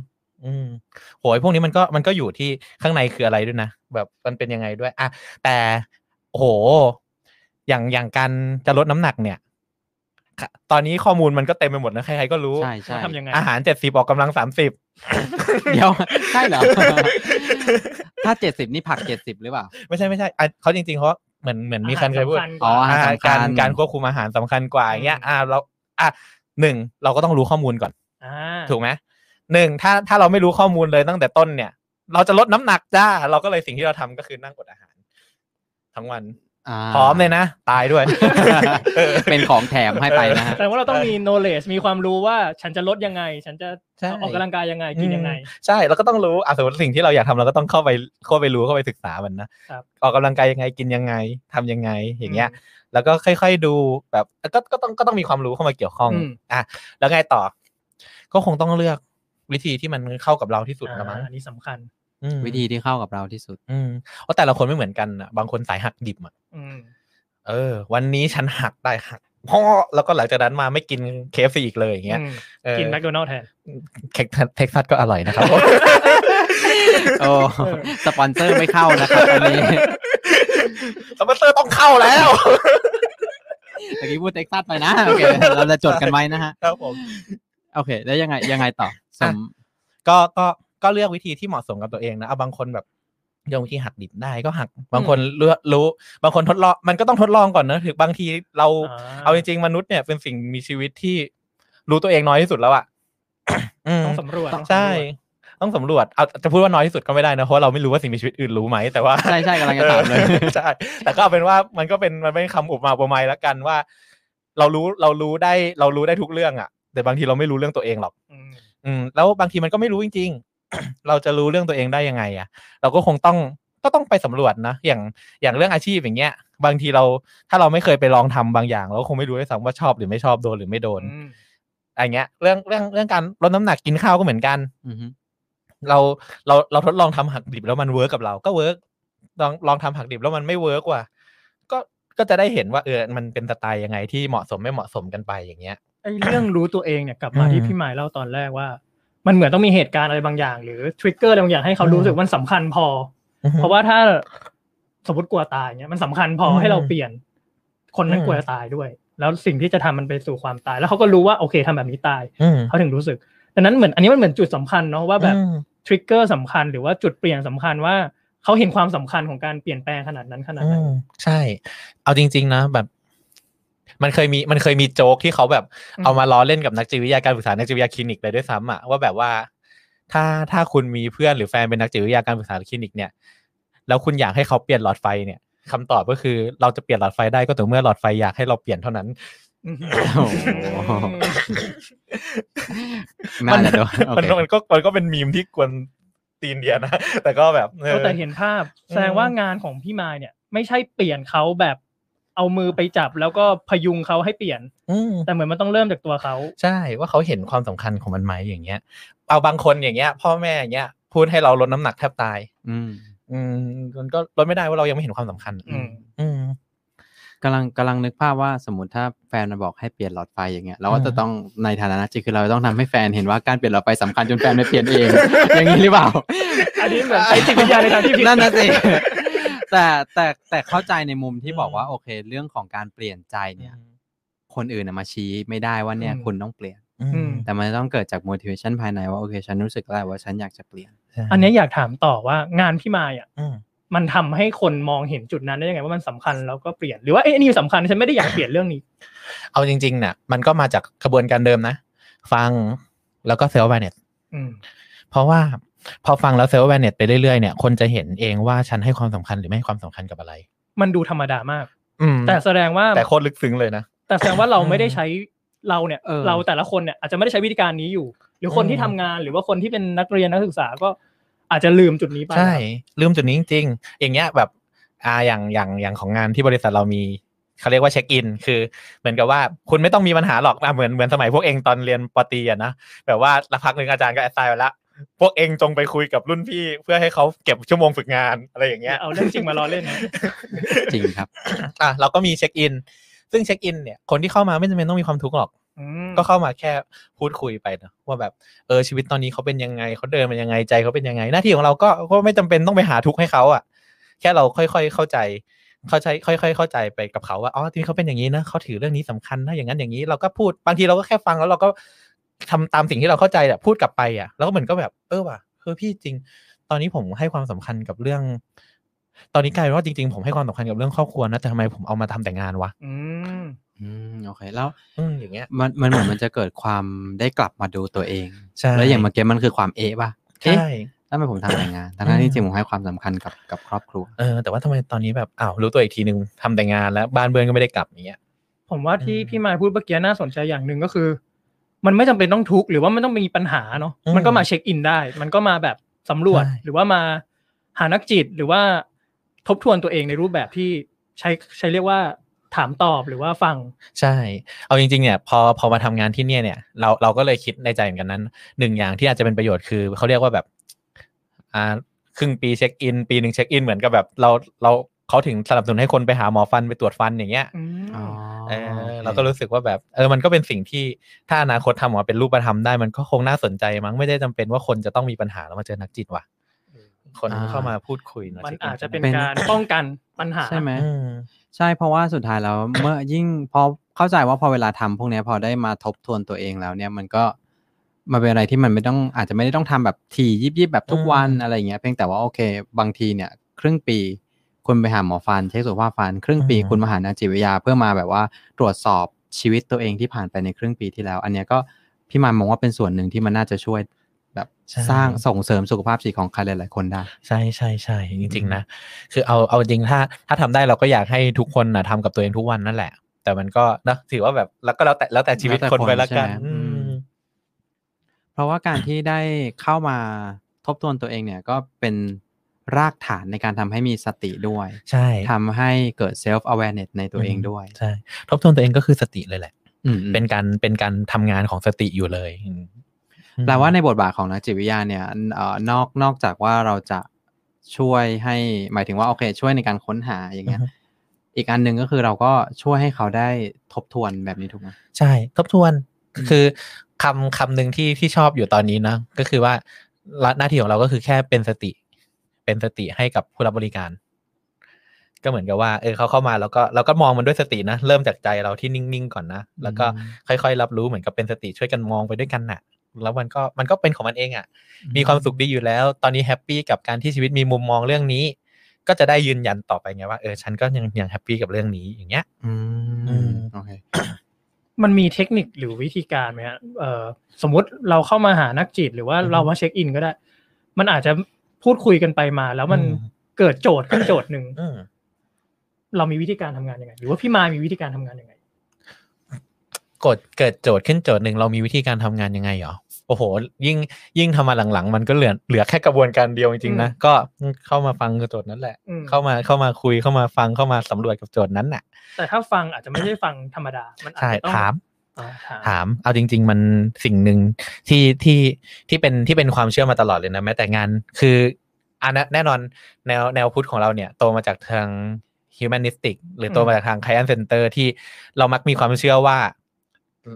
อืมโหยพวกนี้มันก็มันก็อยู่ที่ข้างในคืออะไรด้วยนะแบบมันเป็นยังไงด้วย อะแต่โอ้โหอย่างอย่างการจะลดน้ำหนักเนี่ยค่ะ ตอนนี้ข้อมูลมันก็เต็มไปหมดนะใครๆก็รู้ใช่ใช่ทำยังไงอาหารเจ็ดสิบออกกำลังสามสิบเดี๋ยวใช่เหรอถ้าเจ็ดสิบนี่ผักเจ็ดสิบหรือเปล่า ไม่ใช่ไม่ใช่อะเขาจริงๆเขาเหมือนเหมือนมีคนเคยพูดอาหารสำญกอ๋อว่าอาหารอ่าสำคัญการการควบคุมอาหารสำคัญกว่าอย่างเงี้ยอืมอ่าเราอะหนึ่งเราก็ต้องรู้ข้อมูลก่อนอ่าถูกไหมหนึ่งถ้าถ้าเราไม่รู้ข้อมูลเลยตั้งแต่ต้นเนี่ย เราจะลดน้ำหนักจ้า เราก็เลยสิ่งที่เราทำก็คือนั่งอดอาหาร ทั้งวันา พร้อมเลยนะ ตายด้วย เป็นของแถมให้ไปนะฮะแต่ว่าเราต้องมี knowledge มีความรู้ว่าฉันจะลดยังไง ฉันจะใช่ออกกำลังกายยังไงกินยังไงอืมใช่เราก็ต้องรู้อะสมมติสิ่งที่เราอยากทำเราก็ต้องเข้าไปเข้าไปรู้เข้าไปศึกษามันนะครับออกกำลังกายยังไงกินยังไงทำยังไงอย่างเงี้ย แล้วก็ค่อย ๆดูแบบก็ก็ต้องก็ต้องมีความรู้เข้ามาเกี่ยวข้องอืมอะแล้วไงต่อ ก็คงต้องเลือกวิธีที่มันเข้ากับเราที่สุดละมั้งอ่าอันนี้สำคัญอืมวิธีที่เข้ากับเราที่สุด อืมเพราะแต่ละคนไม่เหมือนกันอะบางคนสายหักดิบอะอืม เออ วันนี้ฉันหักได้หักพ่อแล้วก็หลังจากนั้นมาไม่กิน KFC อีกเลยอย่างเงี้ยอืมเออกินแมคโดนัลด์แทนเท็กซัสเท็กซัสก็อร่อยนะครับโอ้สปอนเซอร์ไม่เข้านะครับตอนนี้สปอนเซอร์ต้องเข้าแล้วเมื่อกี้พูดเท็กซัสไปนะโอเคเราจะจดกันไว้นะฮะครับผมโอเค แล้วยังไงยังไงต่อสมก็ก็ก็เลือกวิธีที่เหมาะสมกับตัวเองนะเอาบางคนแบบ ยงวิธีหักดิบได้ก็หัก บางคนเลือกรู้ บางคนทดลองมันก็ต้องทดลองก่อนนะถึงบางทีเราอ่าเอาจริงๆมนุษย์เนี่ยเป็นสิ่งมีชีวิตที่รู้ตัวเองน้อยที่สุดแล้วอะอืมต้องสำรวจต้องสำรวจใช่ต้องสำรวจเอาจะพูดว่าน้อยที่สุดก็ไม่ได้นะเพราะเราไม่รู้ว่าสิ่งมีชีวิตอื่นรู้ไหมแต่ว่าใช่ใช่กำลังจะถามเลยออใช่แต่ก็เอาเป็นว่ามันก็เป็นมันเป็นคำอุปมาอุปไมยแล้วกันว่า เรารู้เรารู้ได้เรารู้ได้ทุกเรื่องอะ แต่บางทีเราไม่รู้เรื่องตัวเองหรอก อืมอืมแล้วบางทีมันก็ไม่รู้จริงๆ เราจะรู้เรื่องตัวเองได้ยังไงอะ เราก็คงต้องก็ต้องไปสำรวจนะอย่างอย่างเรื่องอาชีพอย่างเงี้ย บางทีเราถ้าเราไม่เคยไปลองทำบางอย่าง เราก็คงไม่รู้ด้วยซ้ำว่าชอบหรือไม่ชอบโดนหรือไม่โดนอืมอะไรเงี้ย เรื่องเรื่องเรื่องการลดน้ำหนักกินข้าวก็เหมือนกันอือฮึเราเราเราทดลองทำหักดิบแล้วมัน work กับเราก็ work ลองลองทำหักดิบแล้วมันไม่ work ว่ะก็ก็จะได้เห็นว่าเออมันเป็นสไตล์ยังไงที่เหมาะสมไม่เหมาะสมกันไปอย่างเงี้ยไอ้เรื่องรู้ตัวเองเนี่ยกลับมาอืมที่พี่หมายเล่าตอนแรกว่า มันเหมือนต้องมีเหตุการณ์อะไรบางอย่าง หรือทริกเกอร์อะไรบางอย่างให้เขาอืมรู้สึกมันสำคัญพออเพราะว่าถ้าสมมติกลัวตายเนี่ยมันสำคัญพออมให้เราเปลี่ยน คนนั้นอืมกลัวจะตายด้วย แล้วสิ่งที่จะทำมันไปสู่ความตาย แล้วเขาก็รู้ว่าโอเคทำแบบนี้ตายอืมเขาถึงรู้สึกดังนั้นเหมือนอันนี้มันเหมือนจุดสำคัญเนาะว่าแบบอืมทริกเกอร์สำคัญหรือว่าจุดเปลี่ยนสำคัญว่าเขาเห็นความสำคัญของการเปลี่ยนแปลงขนาดนั้นขนาดไหนอืมใช่ เอาจริง ๆ นะ แบบ มันเคยมีมันเคยมีโจ๊กที่เขาแบบอืมเอามาล้อเล่นกับนักจิตวิทยาการปรึกษานักจิตวิทยาคลินิกเลยด้วยซ้ำอะว่าแบบว่า ถ้าถ้าคุณมีเพื่อนหรือแฟนเป็นนักจิตวิทยาการปรึกษาคลินิกเนี่ย แล้วคุณอยากให้เขาเปลี่ยนหลอดไฟเนี่ยคำตอบก็คือเราจะเปลี่ยนหลอดไฟได้ก็ต่อเมื่อหลอดไฟอยากให้เราเปลี่ยนเท่านั้นอืมโอ้โหน่าจะโดนโอมันเคมันก็มันก็เป็นมีมที่กวนตีนเดียนะแต่ก็แบบออก็แต่เห็นภาพ แสดงว่างานของพี่มายเนี่ย ไม่ใช่เปลี่ยนเขาแบบ เอามือไปจับแล้วก็พยุงเขาให้เปลี่ยนอืมแต่เหมือนมันต้องเริ่มจากตัวเขาใช่ว่าเขาเห็นความสำคัญของมันไหมอย่างเงี้ย เอาบางคนอย่างเงี้ย พ่อแม่อย่างเงี้ยพูดให้เราลดน้ำหนักแทบตาย อืม อืมมันก็ลดไม่ได้ว่าเรายังไม่เห็นความสำคัญ อืม อืมกำลังกำลังนึกภาพว่าสมมติถ้าแฟนมาบอกให้เปลี่ยนหลอดไฟอย่างเงี้ยเราก็จะต้องในฐานะนักจิตคือเราต้องทำให้แฟนเห็นว่าการเปลี่ยนหลอดไฟสำคัญจนแฟนไม่เปลี่ยนเอง อย่างนี้หรือเปล่า อันนี้เหมือนใช้จิตวิทยาในทางที่ผิดนั่นนะสิ แต่แต่แต่เข้าใจในมุมที่บอกว่าโอเค เรื่องของการเปลี่ยนใจเนี่ย คนอื่นน่ะมาชี้ไม่ได้ว่าเนี่ยอืมคุณต้องเปลี่ยนอืมแต่มันต้องเกิดจาก motivation ภายในว่าโอเค ฉันรู้สึกแล้วว่าฉันอยากจะเปลี่ยน อันนี้อยากถามต่อว่างานพี่มายอะอืมมันทำให้คนมองเห็นจุดนั้นได้ยังไงว่ามันสำคัญแล้วก็เปลี่ยนหรือว่าเอ้ยอันนี่สำคัญฉันไม่ได้อยากเปลี่ยนเรื่องนี้ เอาจริงๆเนี่ยมันก็มาจากกระบวนการเดิมนะ ฟังแล้วก็เซลล์แวเนตอืมเพราะว่า พอฟังแล้วเซลล์แวเนตไปเรื่อยๆเนี่ยคนจะเห็นเองว่าฉันให้ความสำคัญหรือไม่ให้ความสำคัญกับอะไร มันดูธรรมดามาก อืมแต่แสดงว่าแต่โคตรลึกซึ้งเลยนะแต่แสดงว่าเราไม่ได้ใช้เราเนี่ยเออเราแต่ละคนเนี่ยอาจจะไม่ได้ใช้วิธีการนี้อยู่ หรือคนที่อืมทำงานหรือว่าคนที่เป็นนักเรียนนักศึกษาก็อาจจะลืมจุดนี้ไปใช่ลืมจุดนี้จริงๆอย่างเงี้ยแบบอ่าอย่างอย่างอย่างของงานที่บริษัทเรามีเขาเรียกว่าเช็คอิน คือเหมือนกับว่าคุณไม่ต้องมีปัญหาหรอกอะเหมือนเหมือนสมัยพวกเองตอนเรียนปตรีอะนะแบบว่าละพักหนึ่งอาจารย์ก็ assign ไว้ละ พวกเองจงไปคุยกับรุ่นพี่เพื่อให้เขาเก็บชั่วโมงฝึกงานอะไรอย่างเงี้ยเอาเรื่องจริงมาล้อเล่นนะจริงครับ อะเราก็มีเช็คอิน ซึ่งเช็คอินเนี่ยคนที่เข้ามาไม่จำเป็นต้องมีความทุกข์หรอกอืมก็เข้ามาแค่พูดคุยไปนะว่าแบบเออชีวิตตอนนี้เขาเป็นยังไงเขาเดินเป็นยังไงใจเขาเป็นยังไง หน้าที่ของเราก็ก็ไม่จำเป็นต้องไปหาทุกข์ให้เขาอะ แค่เราค่อยๆเข้าใจเข้าใจค่อย ๆ เข้าใจไปกับเขาว่าอ๋อที่เขาเป็นอย่างนี้นะเขาถือเรื่องนี้สำคัญนะอย่างนั้นอย่างนี้เราก็พูดบางทีเราก็แค่ฟังแล้วเราก็ ทำตามสิ่งที่เราเข้าใจอะพูดกลับไปอะ แล้วก็เหมือนก็แบบเออว่ะคือพี่จริง ตอนนี้ผมให้ความสำคัญกับเรื่อง ตอนนี้กลายเป็นว่าจริง ๆ ผมให้ความสำคัญกับเรื่องครอบครัวนะแต่ทำไมผมเอามาทำแต่งานวะอืมอืมโอเคแล้วอืมอย่างเงี้ยมันมันเหมือนมันจะเกิดความได้กลับมาดูตัวเองใช่แล้วอย่างเมื่อกี้มันคือความเอะป่ะเอ๊ะใช่ทำไมผมทำแต่งานทั้งๆที่จริงๆผมให้ความสำคัญกับกับครอบครัวเออแต่ว่าทำไมตอนนี้แบบอ้าวรู้ตัวอีกทีนึงทำแต่งานแล้วบ้านเบือนก็ไม่ได้กลับอย่างเงี้ย ผมว่าที่อืมพี่มายพูดเมื่อกี้น่าสนใจอย่างหนึ่งก็คือ มันไม่จำเป็นต้องทุกข์หรือว่ามันต้องมีปัญหาเนาะอืมมันก็มาเช็คอินได้ มันก็มาแบบสำรวจใช่หรือว่ามาหานักจิตหรือว่าทบทวนตัวเองในรูปแบบที่ใช้ใช้เรียกว่าถามตอบหรือว่าฟัง ใช่ เอาจริงๆเนี่ยพอพอมาทำงานที่เนี่ยเนี่ยเราเราก็เลยคิดในใจเหมือนกันนั้นหนึ่งอย่างที่อาจจะเป็นประโยชน์คือเขาเรียกว่าแบบอ่าครึ่งปีเช็คอิน ปีหนึ่งเช็คอินเหมือนกับแบบเราเรา เขาถึงสนับสนุนให้คนไปหาหมอฟันไปตรวจฟันอย่างเงี้ยอืมอ๋อเออโอคเราก็รู้สึกว่าแบบเออมันก็เป็นสิ่งที่ถ้าอนาคตทำออกมาเป็นรูปธรรมได้มันก็คงน่าสนใจมั้งไม่ได้จำเป็นว่าคนจะต้องมีปัญหาแล้วมาเจอนักจิตว่ะคนอ่าเข้ามาพูดคุยเนมันช็คอาจจะเป็นเป็นการป้องกันปัญหาใช่ไหมอืมใช่เพราะว่าสุดท้ายแล้วเมื่อยิ่งพอเข้าใจว่าพอเวลาทำพวกเนี้ยพอได้มาทบทวนตัวเองแล้วเนี่ยมันก็มาเป็นอะไรที่มันไม่ต้องอาจจะไม่ได้ต้องทำแบบทียิบยิบแบบทุกวันอืมอะไรอย่างเงี้ยเพียงแต่ว่าโอเค บางทีเนี่ย ครึ่งปี คุณไปหาหมอฟันเช็คสุขภาพฟัน ครึ่งปีอืมคุณมาหานักจิตวิทยาเพื่อมาแบบว่าตรวจสอบชีวิตตัวเองที่ผ่านไปในครึ่งปีที่แล้ว อันเนี้ยก็พี่มายมองว่าเป็นส่วนหนึ่งที่มันน่าจะช่วยแบบใช่สร้างส่งเสริมสุขภาพจิตของใครหลาย ๆ คนได้ ใช่ใช่ใช่จริง ๆ นะ คือเอาเอาจริงถ้าถ้าทำได้เราก็อยากให้ทุกคนนะทำกับตัวเองทุกวันนั่นแหละ แต่มันก็นะถือว่าแบบแล้วก็แล้วแต่แล้วแต่ชีวิตแล้วแต่คนไปคนละกันใช่ไหมอือืมมเพราะว่าการที่ได้เข้ามาทบทวนตัวเองเนี่ยก็เป็น รากฐานในการทำให้มีสติด้วย ใช่ทำให้เกิด self awareness ในตัวเองด้วย ใช่ ทบทวนตัวเองก็คือสติเลยแหละอืมเป็นการเป็นการทำงานของสติอยู่เลยอืมแปลว่าในบทบาทของนักจิตวิทยาเนี่ยเอ่อนอกนอกจากว่าเราจะช่วยให้หมายถึงว่าโอเค ช่วยในการค้นหาอย่างเงี้ยอีกอันหนึ่งก็คือเราก็ช่วยให้เขาได้ทบทวนแบบนี้ถูกไหมใช่ ทบทวนอืมคือคำคำหนึ่งที่ที่ชอบอยู่ตอนนี้นะก็คือว่าละหน้าที่ของเราก็คือแค่เป็นสติ เป็นสติให้กับผู้รับบริการ ก็เหมือนกับว่า เออเขาเข้ามาแล้วก็เราก็มองมันด้วยสตินะ เริ่มจากใจเราที่นิ่งๆก่อนนะ แล้วก็ค่อยๆ รับรู้เหมือนกับเป็นสติช่วยกันมองไปด้วยกันน่ะ แล้วมันก็มันก็เป็นของมันเองอะ มีความสุขดีอยู่แล้ว ตอนนี้ happy กับการที่ชีวิตมีมุมมองเรื่องนี้ ก็จะได้ยืนยันต่อไปไงว่าเออฉันก็ยังยัง happy กับเรื่องนี้อย่างเงี้ย อือืมมโอเคมันมีเทคนิคหรือวิธีการไหมฮะเอ่อสมมุติเราเข้ามาหานักจิตหรือว่าอือฮึเรามาเช็คอินก็ได้ มันอาจจะ พูดคุยกันไปมา แล้วมันอืมเกิดโจทย์ขึ้นโจทย์หนึ่งอืมเรามีวิธีการทำงานยังไง หรือว่าพี่มายมีวิธีการทำงานยังไงกดเกิดโจทย์ขึ้นโจทย์หนึ่งเรามีวิธีการทำงานยังไงเหรอโอ้โห ยิ่งยิ่งทำมาหลังๆ มันก็เหลือเหลือแค่กระบวนการเดียวจริงๆนะอืมก็เข้ามาฟังกับโจทย์นั้นแหละอืมเข้ามาเข้ามาคุยเข้ามาฟังเข้ามาสำรวจกับโจทย์นั้นน่ะ แต่ถ้าฟังอาจจะไม่ได้ฟังธรรมดา มันอาจใช่จะต้องถามอ่า ถามถาม เอาจริง ๆ มันสิ่งหนึ่งที่ที่ที่เป็นที่เป็นความเชื่อมาตลอดเลยนะแม้แต่งานคืออันนั้นแน่นอนแนวแนวพุทธของเราเนี่ยโตมาจากทาง humanistic หรือโตมาจากทาง client center ที่เรามักมีความเชื่อว่า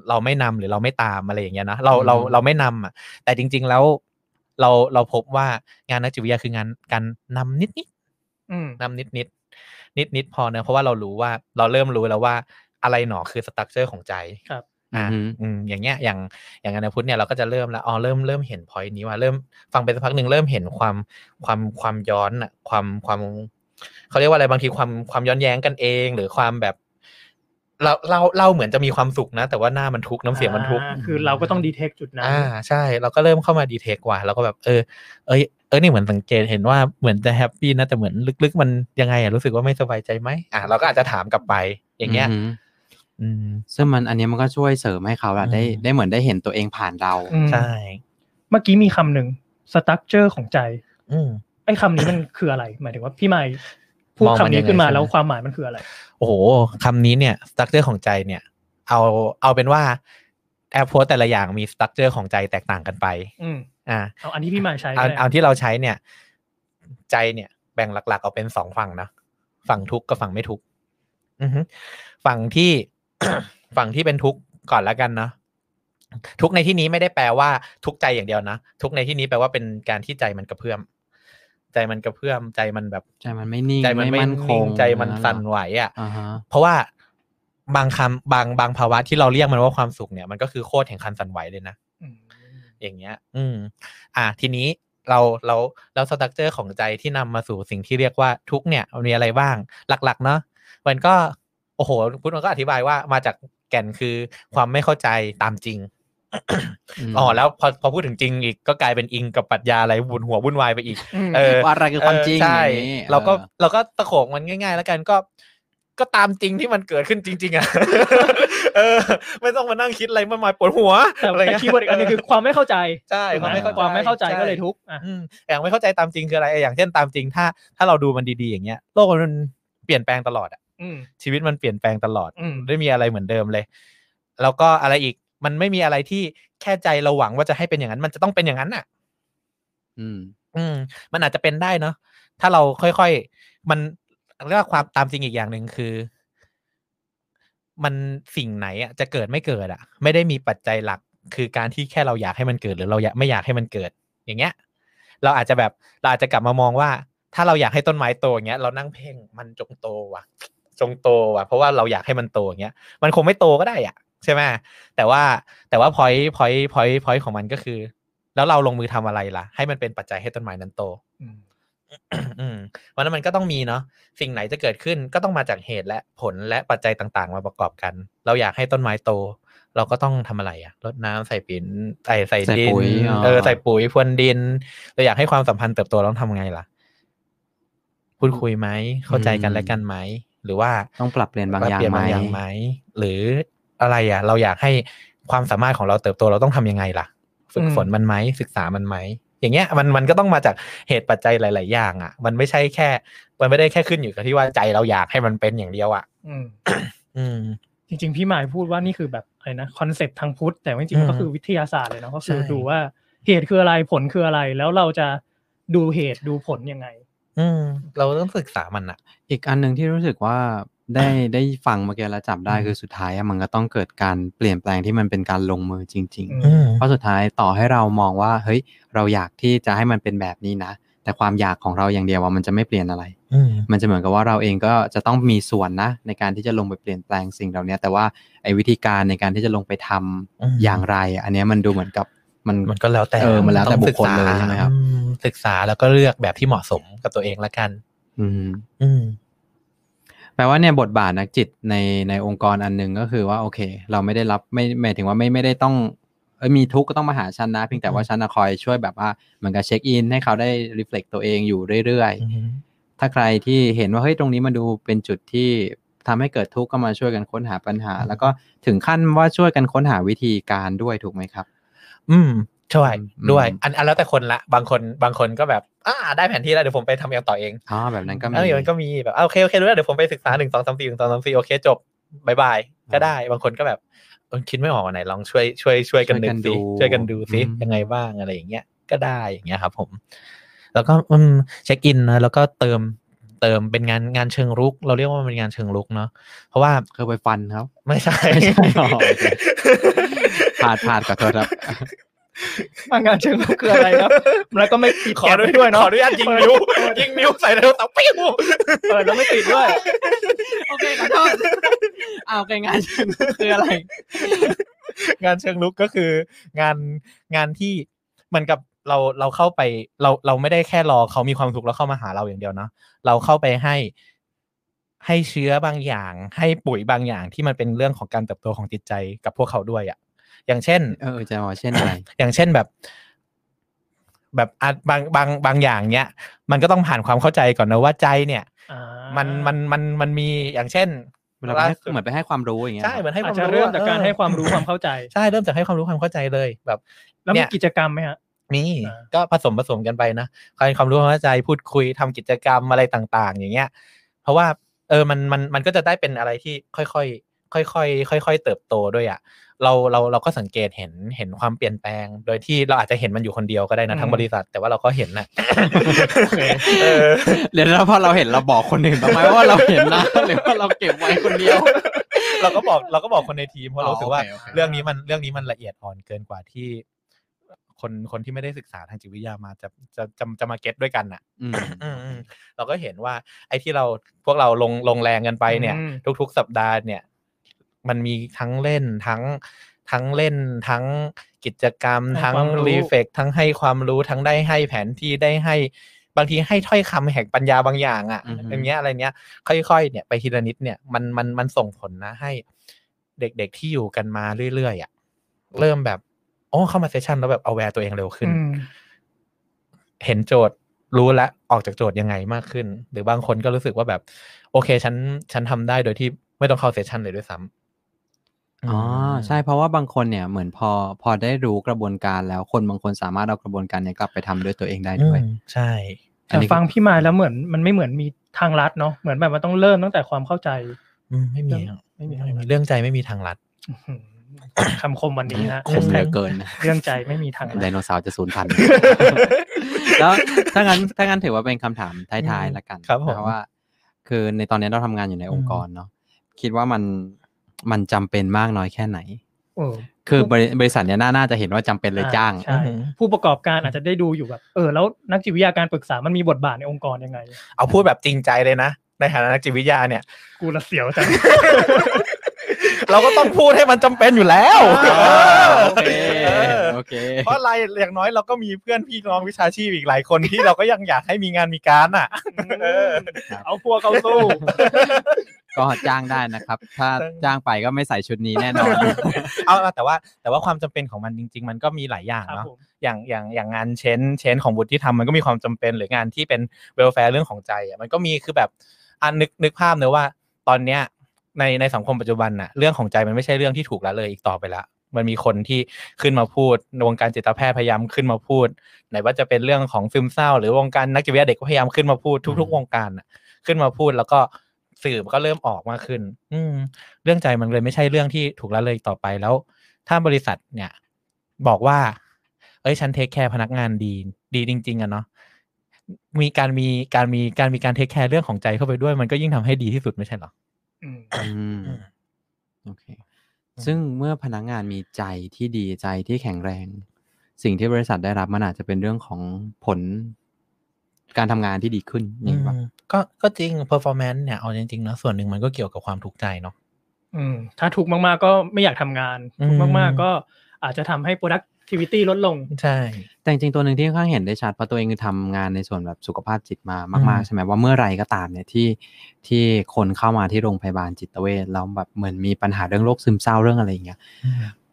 เราไม่นำหรือเราไม่ตามอะไรอย่างเงี้ยนะเราเราอืมเราไม่นำอะแต่จริง ๆแล้วเราเราพบว่างานนักจิตวิทยาคืองานการนำนิดนิดอืมนำนิดนิดนิดนิดพอเนอะเพราะว่าเรารู้ว่าเราเริ่มรู้แล้วว่าอะไรหนอคือสตั๊กเจอร์ของใจครับ อ่าอือฮึอืมอย่างเงี้ยอย่างอย่างอนาพุทธเนี่ยเราก็จะเริ่มแล้วอ๋อเริ่มเริ่มเห็นพอยนี้ว่าเริ่มฟังไปสักพักหนึ่งเริ่มเห็นความความความย้อนอะความความเขาเรียกว่าอะไรบางทีความความย้อนแย้งกันเอง หรือความแบบเราเราเราเหมือนจะมีความสุขนะ แต่ว่าหน้ามันทุกข์น้ำเสียงมันทุกข์อ่าคือเราก็ต้องดีเทคจุดนั้นอ่าใช่ เราก็เริ่มเข้ามาดีเทคว่ะเราก็แบบเออเอ้ยเออนี่เหมือนสังเกตเห็นว่าเหมือนจะแฮปปี้นะแต่เหมือนลึกๆ มันยังไงอะรู้สึกว่าไม่สบายใจไหมอะเราก็อาจจะถามกลับไปอย่างเงี้ย อือหืออืมซึ่งมันอันเนี้ยมันก็ช่วยเสริมให้เขาอะได้อืมได้เหมือนได้เห็นตัวเองผ่านเราอืมใช่ เมื่อกี้มีคำหนึ่ง structure ของใจ อืมไอ้คำนี้มันคืออะไร หมายถึงว่าพี่มายพูดมองมันคำนี้ยังไงขึ้นมาใช่ไหมแล้วความหมายมันคืออะไร โอ้โหคำนี้เนี่ย structure ของใจเนี่ย เอาเอาเป็นว่า approach แต่ละอย่างมี structure ของใจแตกต่างกันไป อืมอ่าเอาอันที่พี่มายใช้เอาก็ได้เอาที่เราใช้เนี่ย ใจเนี่ย แบ่งหลักๆเอาเป็นสองฝั่งนะฝั่งทุกข์กับฝั่งไม่ทุกข์อือฮึฝั่งที่ ฝั่งที่เป็นทุกข์ก่อนแล้วกันเนาะทุกข์ในที่นี้ไม่ได้แปลว่าทุกข์ใจอย่างเดียวนะทุกข์ในที่นี้แปลว่าเป็นการที่ใจมันกระเพื่อม ใจมันกระเพื่อมใจมันแบบ ใจมันไม่นิ่งใจมันไม่มั่นคนิ่งงใจมันอย่างสั่นเหรอไหวอะอ่าฮะเพราะว่าบางคำบางบางภาวะที่เราเรียกมันว่าความสุขเนี่ยมันก็คือโคตรแห่งคันสั่นไหวเลยนะอืมอย่างเงี้ย อืม อะทีนี้เราเราเราสตั๊กเจอร์ของใจที่นำมาสู่สิ่งที่เรียกว่าทุกข์เนี่ยมันมีอะไรบ้าง หลัก ๆ เนาะมันก็โอ้โหพุทธมันก็อธิบายว่ามาจากแก่นคือความไม่เข้าใจตามจริงมอ๋อแล้วพอพอพูดถึงจริงอีกก็กลายเป็นอิงกับปรัชญาอะไรวุ่นหัววุ่นวายไปอีกอืมเออว่าอะไรคือความจริงเออใช่อย่างนี้เราก็ออเราก็ตะโขกมันง่าย ๆ แล้วกันก็ก็ตามจริงที่มันเกิดขึ้นจริง ๆอะเออ ไม่ต้องมานั่งคิดอะไรมากมายปวดหัวแต่อะไรแต่เงี้ย keyword อีกอันหนึ่งคือความไม่เข้าใจใช่ถูกความไหมไม่เข้าใจความไม่เข้าใจใช่ก็เลยทุกข์อะอืมอย่างไม่เข้าใจตามจริงคืออะไร อย่างเช่นตามจริงถ้า ถ้าเราดูมันดีๆอย่างเงี้ยโลกมันเปลี่ยนแปลงตลอดอะอืม ชีวิตมันเปลี่ยนแปลงตลอดอืมไม่มีอะไรเหมือนเดิมเลย แล้วก็อะไรอีกมันไม่มีอะไรที่แค่ใจเราหวังว่าจะให้เป็นอย่างนั้น มันจะต้องเป็นอย่างนั้นน่ะ อืม อืม มันอาจจะเป็นได้เนาะถ้าเราค่อยๆมันเรียกว่าความตามจริงอีกอย่างหนึ่งคือ มันสิ่งไหนอะจะเกิดไม่เกิดอะ ไม่ได้มีปัจจัยหลักคือการที่แค่เราอยากให้มันเกิดหรือเราอยากไม่อยากให้มันเกิด อย่างเงี้ย เราอาจจะแบบเราอาจจะกลับมามองว่า ถ้าเราอยากให้ต้นไม้โตอย่างเงี้ย เรานั่งเพ่งมันจงโตว่ะ จงโตว่ะเพราะว่าเราอยากให้มันโตอย่างเงี้ยมันคงไม่โตก็ได้อะใช่ไหมแต่ว่าแต่ว่าพอยพอยพอยพอยของมันก็คือ แล้วเราลงมือทำอะไรล่ะ ให้มันเป็นปัจจัยให้ต้นไม้นั้นโตอืมอืมวันนั้นมันก็ต้องมีเนาะสิ่งไหนจะเกิดขึ้นก็ต้องมาจากเหตุและผลและปัจจัยต่างๆ มาประกอบกัน เราอยากให้ต้นไม้โต เราก็ต้องทำอะไรอะรดน้ำใส่ปินใส่ใส่ใส่ดินปุ๋ยอ๋อเออใส่ปุ๋ยพรวนดิน เราอยากให้ความสัมพันธ์เติบโตเราต้องทำไงล่ะพูดคุยไหมเข้าใจกันและกันไหม หรือว่าต้องปรับเปลี่ยนบางอย่างเปลี่ยนไหมบางอย่างไหมหรืออะไรอะ เราอยากให้ความสามารถของเราเติบโตเราต้องทำยังไงล่ะ ฝึกฝนมันไหมศึกษามันไหมอย่างเงี้ยมันมันก็ต้องมาจากเหตุปัจจัยหลาย ๆ อย่าง อะ มันไม่ใช่แค่ มันไม่ได้แค่ขึ้นอยู่กับที่ว่าใจเราอยากให้มันเป็นอย่างเดียวอะ อืมอืมจริง ๆ พี่หมายพูดว่านี่คือแบบอะไรนะคอนเซปต์ทางพุทธแต่ว่าจริงๆมันก็คือวิทยาศาสตร์เลยเนาะก็คือใช่ดูว่าเหตุคืออะไรผลคืออะไรแล้วเราจะดูเหตุดูผลยังไง อืมเราต้องศึกษามันอะอีกอันหนึ่งที่รู้สึกว่าได้ได้ฟังเมื่อกี้แล้วจับได้อืมคือสุดท้ายอะมันก็ต้องเกิดการเปลี่ยนแปลงที่มันเป็นการลงมือจริงอือืมๆเพราะสุดท้ายต่อให้เรามองว่า เฮ้ย เราอยากที่จะให้มันเป็นแบบนี้นะ แต่ความอยากของเราอย่างเดียวว่ามันจะไม่เปลี่ยนอะไรอืมมันจะเหมือนกับว่าเราเองก็จะต้องมีส่วนนะ ในการที่จะลงไปเปลี่ยนแปลงสิ่งเหล่านี้แต่ว่าไอ้วิธีการในการที่จะลงไปทำอืมอย่างไร อันเนี้ยมันดูเหมือนกับมันมันก็แล้วแต่เออมันแล้วแต่องบุคคลเลยศึกษาใช่ไหมครับอืม ศึกษาแล้วก็เลือกแบบที่เหมาะสมกับตัวเองละกัน อืม อืมแปลว่าเนี่ยบทบาทนักจิตในในองค์กรอันหนึ่งก็คือว่าโอเค เราไม่ได้รับไม่หมายถึงว่าไม่ไม่ได้ต้องเอยมีทุกข์ก็ต้องมาหาฉันนะเพียงแต่ว่าฉันนะคอยช่วยแบบว่าเหมือนกับเช็คอิน ให้เขาได้รีเฟล็กตัวเองอยู่เรื่อยอืมๆถ้าใครที่เห็นว่าเฮ้ยตรงนี้มันดูเป็นจุดที่ทำให้เกิดทุกข์ก็มาช่วยกันค้นหาปัญหา แล้วก็ถึงขั้นว่าช่วยกันค้นหาวิธีการด้วยถูกไหมครับ อืมใช่อืมด้วย อันอันแล้วแต่คนละ บางคนบางคนก็แบบอ่าได้แผนที่แล้วเดี๋ยวผมไปทำเองต่อเองอ๋อแบบนั้นก็มีเออมันก็มีแบบอะโอเคโอเครู้แล้วเดี๋ยวผมไปศึกษาหนึ่งสองสามสี่หนึ่งสองสามสี่โอเคจบบายบายก็ได้ บางคนก็แบบเออคิดไม่ออกอันไหนลองช่วยช่วยช่วยกันช่วยนึกักนสิดูช่วยกันดูสิอืมยังไงบ้างอะไรอย่างเงี้ยก็ได้อย่างเงี้ยครับผม แล้วก็อืมเช็คอินนะแล้วก็เติมเติมเป็นงานงานเชิงรุก เราเรียกว่ามันเป็นงานเชิงรุกเนาะเพราะว่าเคยไปฟันครับ ไม่ใช่ไม่ใช่หรอโอเคพลาดพลาดขอโทษครับ งานเชิงรุกคืออะไรครับ แล้วก็ไม่ปิดขอแก๊สด้วยไว้ด้วยเนาะขออนุญาตยิงนิ้วยิงนิ้วใส่ไดโนเสาร์ปิ้วเปิดแล้วไม่ปิดด้วย โอเคขอโทษเอาโอเคงานเชิงรุกคืออะไร งานเชิงลุกก็คืองานงานที่เหมือนกับเราเราเข้าไปเราเราไม่ได้แค่รอเขามีความสุขแล้วเข้ามาหาเราอย่างเดียวเนาะเราเข้าไปให้ให้เชื้อบางอย่าง ให้ปุ๋ยบางอย่างที่มันเป็นเรื่องของการเติบโตของจิตใจกับพวกเขาด้วยอะ่ะ อย่างเช่น เออจะบอกเช่นอะไร อย่างเช่นแบบ แบบอะบางบางบางอย่างเนี้ย มันก็ต้องผ่านความเข้าใจก่อนนะว่าใจเนี่ยอ่ามันมันมันมันมีอย่างเช่นเราไปให้เหมือนไปให้ความรู้อย่างเงี้ยใช่เหมือนให้คอาจวามจะรู้เริ่มอะจากการออให้ความรู้ความเข้าใจใช่เริ่มจากให้ความรู้ความเข้าใจเลยแบบแล้วเนี่มียกิจกรรมไหมฮะมีอ่าก็ผสมผสมกันไปนะการความรู้ความเข้าใจพูดคุยทำกิจกรรมอะไรต่าง ๆ อย่างเงี้ย เพราะว่า เออมันมันมันก็จะได้เป็นอะไรที่ค่อยๆ ค่อยๆค่อย ๆ เติบโตด้วยอะเราเราเราก็สังเกตเห็นเห็นความเปลี่ยนแปลง โดยที่เราอาจจะเห็นมันอยู่คนเดียวก็ได้นะทั้งบริษัท แต่ว่าเราก็เห็นนะเออเดี๋ยวแล้วพอเราเห็นเราบอกคนอื่นบ้างไหมว่าเราเห็นนะหรือว่าเราเก็บไว้คนเดียว เราก็บอกเราก็บอกคนในทีมเพราะเรารู้สึกว่าอ๋อโอเคโอเคเรื่องนี้มันเรื่องนี้มันละเอียดอ่อนเกินกว่าที่ คนคนที่ไม่ได้ศึกษาทางจิตวิทยามาจะจะจะจะมาเก็ตด้วยกันน่ะอืมอืมอืมเราก็เห็นว่า ไอ้ที่เราพวกเราลงลงแรงกันไปเนี่ยอืมทุก ๆ สัปดาห์เนี่ย มันมีทั้งเล่นทั้งทั้งเล่นทั้งกิจกรรมให้ทั้งความรู้รีเฟกทั้งให้ความรู้ทั้งได้ให้แผนที่ได้ให้บางทีให้ถ้อยคำแห่งปัญญาบางอย่างอะ่ะอือฮึอย่างเงี้ยอะไรเนี้ย ค่อยๆ เนี่ยไปทีละนิดเนี่ยมันมันมันส่งผลนะให้เด็กๆที่อยู่กันมาเรื่อยๆอะเริ่มแบบโอ้เข้ามาเซสชันแล้วแบบเอาแวร์ตัวเองเร็วขึ้นอืมเห็นโจทย์รู้แล้วออกจากโจทย์ยังไงมากขึ้น หรือบางคนก็รู้สึกว่าแบบ โอเค ฉันฉันทำได้โดยที่ไม่ต้องเข้าเซสชันเลยด้วยซ้ำ อ๋อ ใช่ เพราะว่าบางคนเนี่ยเหมือนพอ พอได้รู้กระบวนการแล้ว คนบางคนสามารถเอากระบวนการเนี้กลับไปทำด้วยตัวเองได้อืด้วยมใช่อันแต่นี้ฟังพี่มายแล้วเหมือนมันไม่เหมือนมีทางลัดเนาะ เหมือนแบบมันต้องเริ่มตั้งแต่ความเข้าใจอืมไม่มีไม่มีไม่มีเรื่องใจไม่มีทางลัดอื้อหือคำคมวันนี้นะคมเหลือเกินนะเรื่องใจไม่มีทางลัไดดโนเสาร์จะสูญพันธุ์แล้วถ้างั้นถ้างั้นถือว่าเป็นคำถามท้ายๆละกันครับผมเพราะว่า คือในตอนนี้เราทำงานอยู่ในองค์กรเนาะคิดว่ามัน มันจำเป็นมากน้อยแค่ไหนโอ้คือบริบริษัทเนี้ยน่าน่าจะเห็นว่าจำเป็นเลยจ้างใช่ผู้ประกอบการอาจจะได้ดูอยู่แบบเออแล้วนักจิตวิทยาการปรึกษามันมีบทบาทในองค์กรยังไง เอาพูดแบบจริงใจเลยนะ ในฐานะนักจิตวิทยาเนี่ย กูละเสียวจังเราก็ต้องพูดให้มันจำเป็นอยู่แล้วอ่าโอเคเออโอเคเพราะอะไรอย่างน้อยเราก็มีเพื่อนพี่น้องวิชาชีพอีกหลายคนที่เราก็ยังอยากให้มีงานมีการอะเออเอาพวกเอาสู้ ก็จ้างได้นะครับ ถ้าจ้างไปก็ไม่ใส่ชุดนี้แน่นอน เอาเอาแต่ว่าแต่ว่าความจำเป็นของมันจริง ๆ มันก็มีหลายอย่างครับเนาะผมอย่างอย่างอย่างงานเชนเชนของบุตรที่ทำมันก็มีความจำเป็นหรืองานที่เป็นเวลแฟร์เรื่องของใจอะมันก็มีคือแบบอันนึกนึกภาพเนอะว่า ตอนเนี้ยในในสังคมปัจจุบันน่ะเรื่องของใจมันไม่ใช่เรื่องที่ถูกละเลยอีกต่อไปละมันมีคนที่ขึ้นมาพูดในวงการจิตแพทย์พยายามขึ้นมาพูดไหนว่าจะเป็นเรื่องของซึมเศร้า หรือวงการนักจิตวิทยาเด็กก็พยายามขึ้นมาพูดทุก ๆ วงการน่ะขึ้นมาพูดแล้วก็ สื่อก็เริ่มออกมากขึ้น อืม เรื่องใจมันเลยไม่ใช่เรื่องที่ถูกละเลยอีกต่อไปแล้ว ถ้าบริษัทเนี่ย บอกว่า เอ้ยฉันเทคแคร์พนักงานดีดีจริง ๆอะเนาะมีการมีการมีการมีการเทคแคร์เรื่องของใจเข้าไปด้วยมันก็ยิ่งทำให้ดีที่สุดไม่ใช่เหรออืมอืมโอเค ซึ่งเมื่อพนักงานมีใจที่ดีใจที่แข็งแรง สิ่งที่บริษัทได้รับมันอาจจะเป็นเรื่องของผล การทำงานที่ดีขึ้นอย่างนี้ปะอืมก็ก็จริง performance เนี่ยเอาจริงๆนะส่วนหนึ่งมันก็เกี่ยวกับความทุกข์ใจเนาะอืมถ้าทุกข์มากๆก็ไม่อยากทำงานทุกข์อืมมากๆก็อาจจะทำให้ productivity ลดลง ใช่ แต่จริงๆตัวหนึ่งที่ค่อนข้างเห็นได้ชัดเพราะตัวเองคือทำงานในส่วนแบบสุขภาพจิตมามากอืมๆใช่ไหมว่าเมื่อไหรก็ตามเนี่ยที่ที่คนเข้ามาที่โรงพยาบาลจิตเวชแล้วแบบเหมือนมีปัญหาเรื่องโรคซึมเศร้าเรื่องอะไรอย่างเงี้ย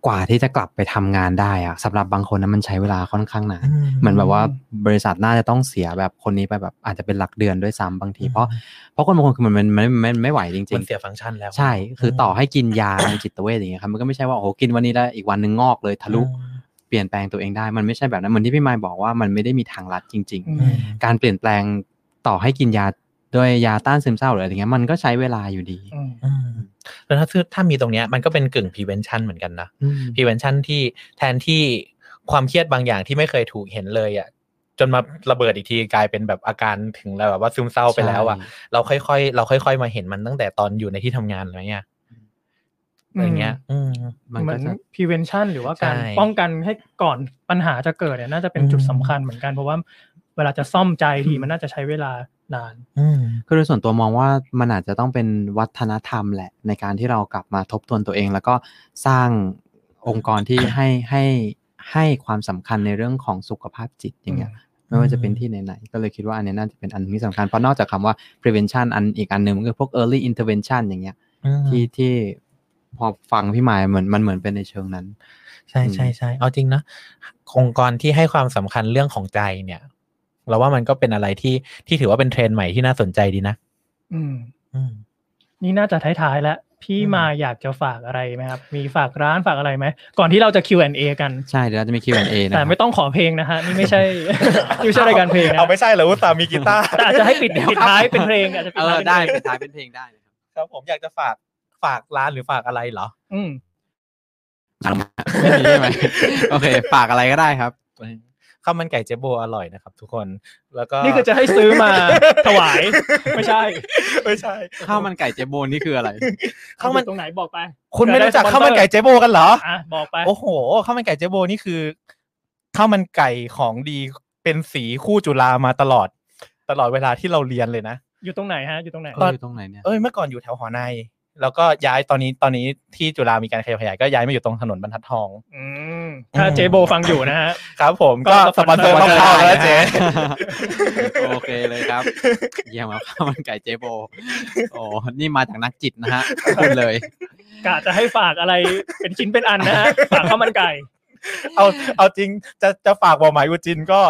กว่าที่จะกลับไปทำงานได้อะสำหรับบางคนนะมันใช้เวลาค่อนข้างนานเหมือนแบบว่าบริษัทน่าจะต้องเสียแบบคนนี้ไปแบบอาจจะเป็นหลักเดือนด้วยซ้ำบางที เพราะเพราะคนบางคนคือมันมันมันมันไม่ไหวจริมันงเสียฟังก์ชันแล้วๆใช่ คือต่อให้กินยาในจิตเวชอย่างเงี้ยครับมันก็ไม่ใช่ว่าโอ้โหกินวันนี้แล้วอีกวันหนึ่งงอกเลยทะลุอืมเปลี่ยนแปลงตัวเองได้มันไม่ใช่แบบนั้นเหมือนที่พี่ไมค์บอกว่ามันไม่ได้มีทางลัดจริงอือืมๆการเปลี่ยนแปลงต่อให้กินยา ด้วยยาต้านซึมเศร้าหรืออะไรอย่างเงี้ยมันก็ใช้เวลาอยู่ดีอืมอืมแล้วถ้าถ้ามีตรงเนี้ยมันก็เป็นกึ่ง prevention เหมือนกันนะอืม prevention ที่แทนที่ความเครียดบางอย่างที่ไม่เคยถูกเห็นเลยอะจนมาระเบิดอีกทีกลายเป็นแบบอาการถึงแล้วแบบว่าซึมเศร้าไปแล้วอะใช่เราค่อยๆเราค่อย ๆ มาเห็นมันตั้งแต่ตอนอยู่ในที่ทำงานอะไรเงี้ยอะไรเงี้ยอืมมันเหมืก็อนจะ prevention หรือว่าการใช่ป้องกันให้ก่อนปัญหาจะเกิดเนี่ยน่าจะเป็นจุดอืมสำคัญเหมือนกันเพราะว่า เวลาจะซ่อมใจทีมันน่าจะใช้เวลานานอืมคือโดยส่วนตัวมองว่ามันอาจจะต้องเป็นวัฒนธรรมแหละ ในการที่เรากลับมาทบทวนตัวเอง แล้วก็สร้างองค์กรที่ให้ให้ให้ความสำคัญในเรื่องของสุขภาพจิตอย่างเงี้ยไม่ว่าจะเป็นที่ไหนๆก็เลยคิดว่าอันนี้น่าจะเป็นอันที่สำคัญเพราะนอกจากคำว่า prevention อันอีกอันหนึ่งมันคือพวก early intervention อย่างเงี้ยที่ที่พอฟังพี่หมายเหมือนมันเหมือนเป็นในเชิงนั้น ใช่ใช่ใช่เอาจริงนะองค์กรที่ให้ความสำคัญเรื่องของใจเนี่ย เราว่ามันก็เป็นอะไรที่ที่ถือว่าเป็นเทรนด์ใหม่ที่น่าสนใจดีนะ อืม อืม นี่น่าจะท้ายๆแล้วพี่อืมมาอยากจะฝากอะไรไหมครับ มีฝากร้านฝากอะไรไหม ก่อนที่เราจะ Q&A กัน ใช่ เดี๋ยวเราจะมี Q&A นะ แต่ไม่ต้องขอเพลงนะฮะ นี่ไม่ใช่นี่ไม่ใช่รายการเพลงนะเอาไม่ใช่เหรออุตส่าห์มีกีตาร์แต่อาจจะให้ปิดปิดท้ายเป็นเพลงอาจจะปิเอดท้าอยเป็นได้เพลงปิดท้ายเป็นเพลงได้นะครับครับผมอยากจะฝากฝากร้านหรือฝากอะไรเหรอ อืมไม่มีใช่ไหมโอเค ฝากอะไรก็ได้ครับ ข้าวมันไก่เจ๊โบอร่อยนะครับ ทุกคนแล้วก็นี่คือจะให้ซื้อมาถวาย ไม่ใช่ ไม่ใช่ข้าวมันไก่เจโบนนี่คืออะไรข้าวมันอยู่ตรงไหนบอกไป คุณไม่รู้จักข้าวมันไก่เจ๊โบกันเหรออะบอกไปโอ้โหข้าวมันไก่เจ๊โบนี่คือข้าวมันไก่ของดีเป็นศรีคู่จุฬามาตลอด ตลอดเวลาที่เราเรียนเลยนะอยู่ตรงไหนฮะอยู่ตรงไหนก็อยู่ตรงไหนเนี่ยเอ้ยเมื่อก่อนอยู่แถวหอใน แล้วก็ย้ายตอนนี้ตอนนี้ที่จุฬามีการขยับขยายก็ย้ายมาอยู่ตรงถนนบรรทัดทอง อืมถ้าเจ๊โบฟังอยู่นะฮะ ครับผมก็ก็สปอนเซอร์สปอนเซอร์เข้าๆได้แล้วเจ๊โอเคเลยครับ เยี่ยมครับข้าวมันไก่เจ๊โบโอ้นี่มาจากนักจิตนะฮะพูดเลยกะจะให้ฝากอะไรเป็นชิ้นเป็นอันนะฮะฝากข้าวมันไก่ เอาเอาจริงจะจะฝากบอกหมายอุจินก็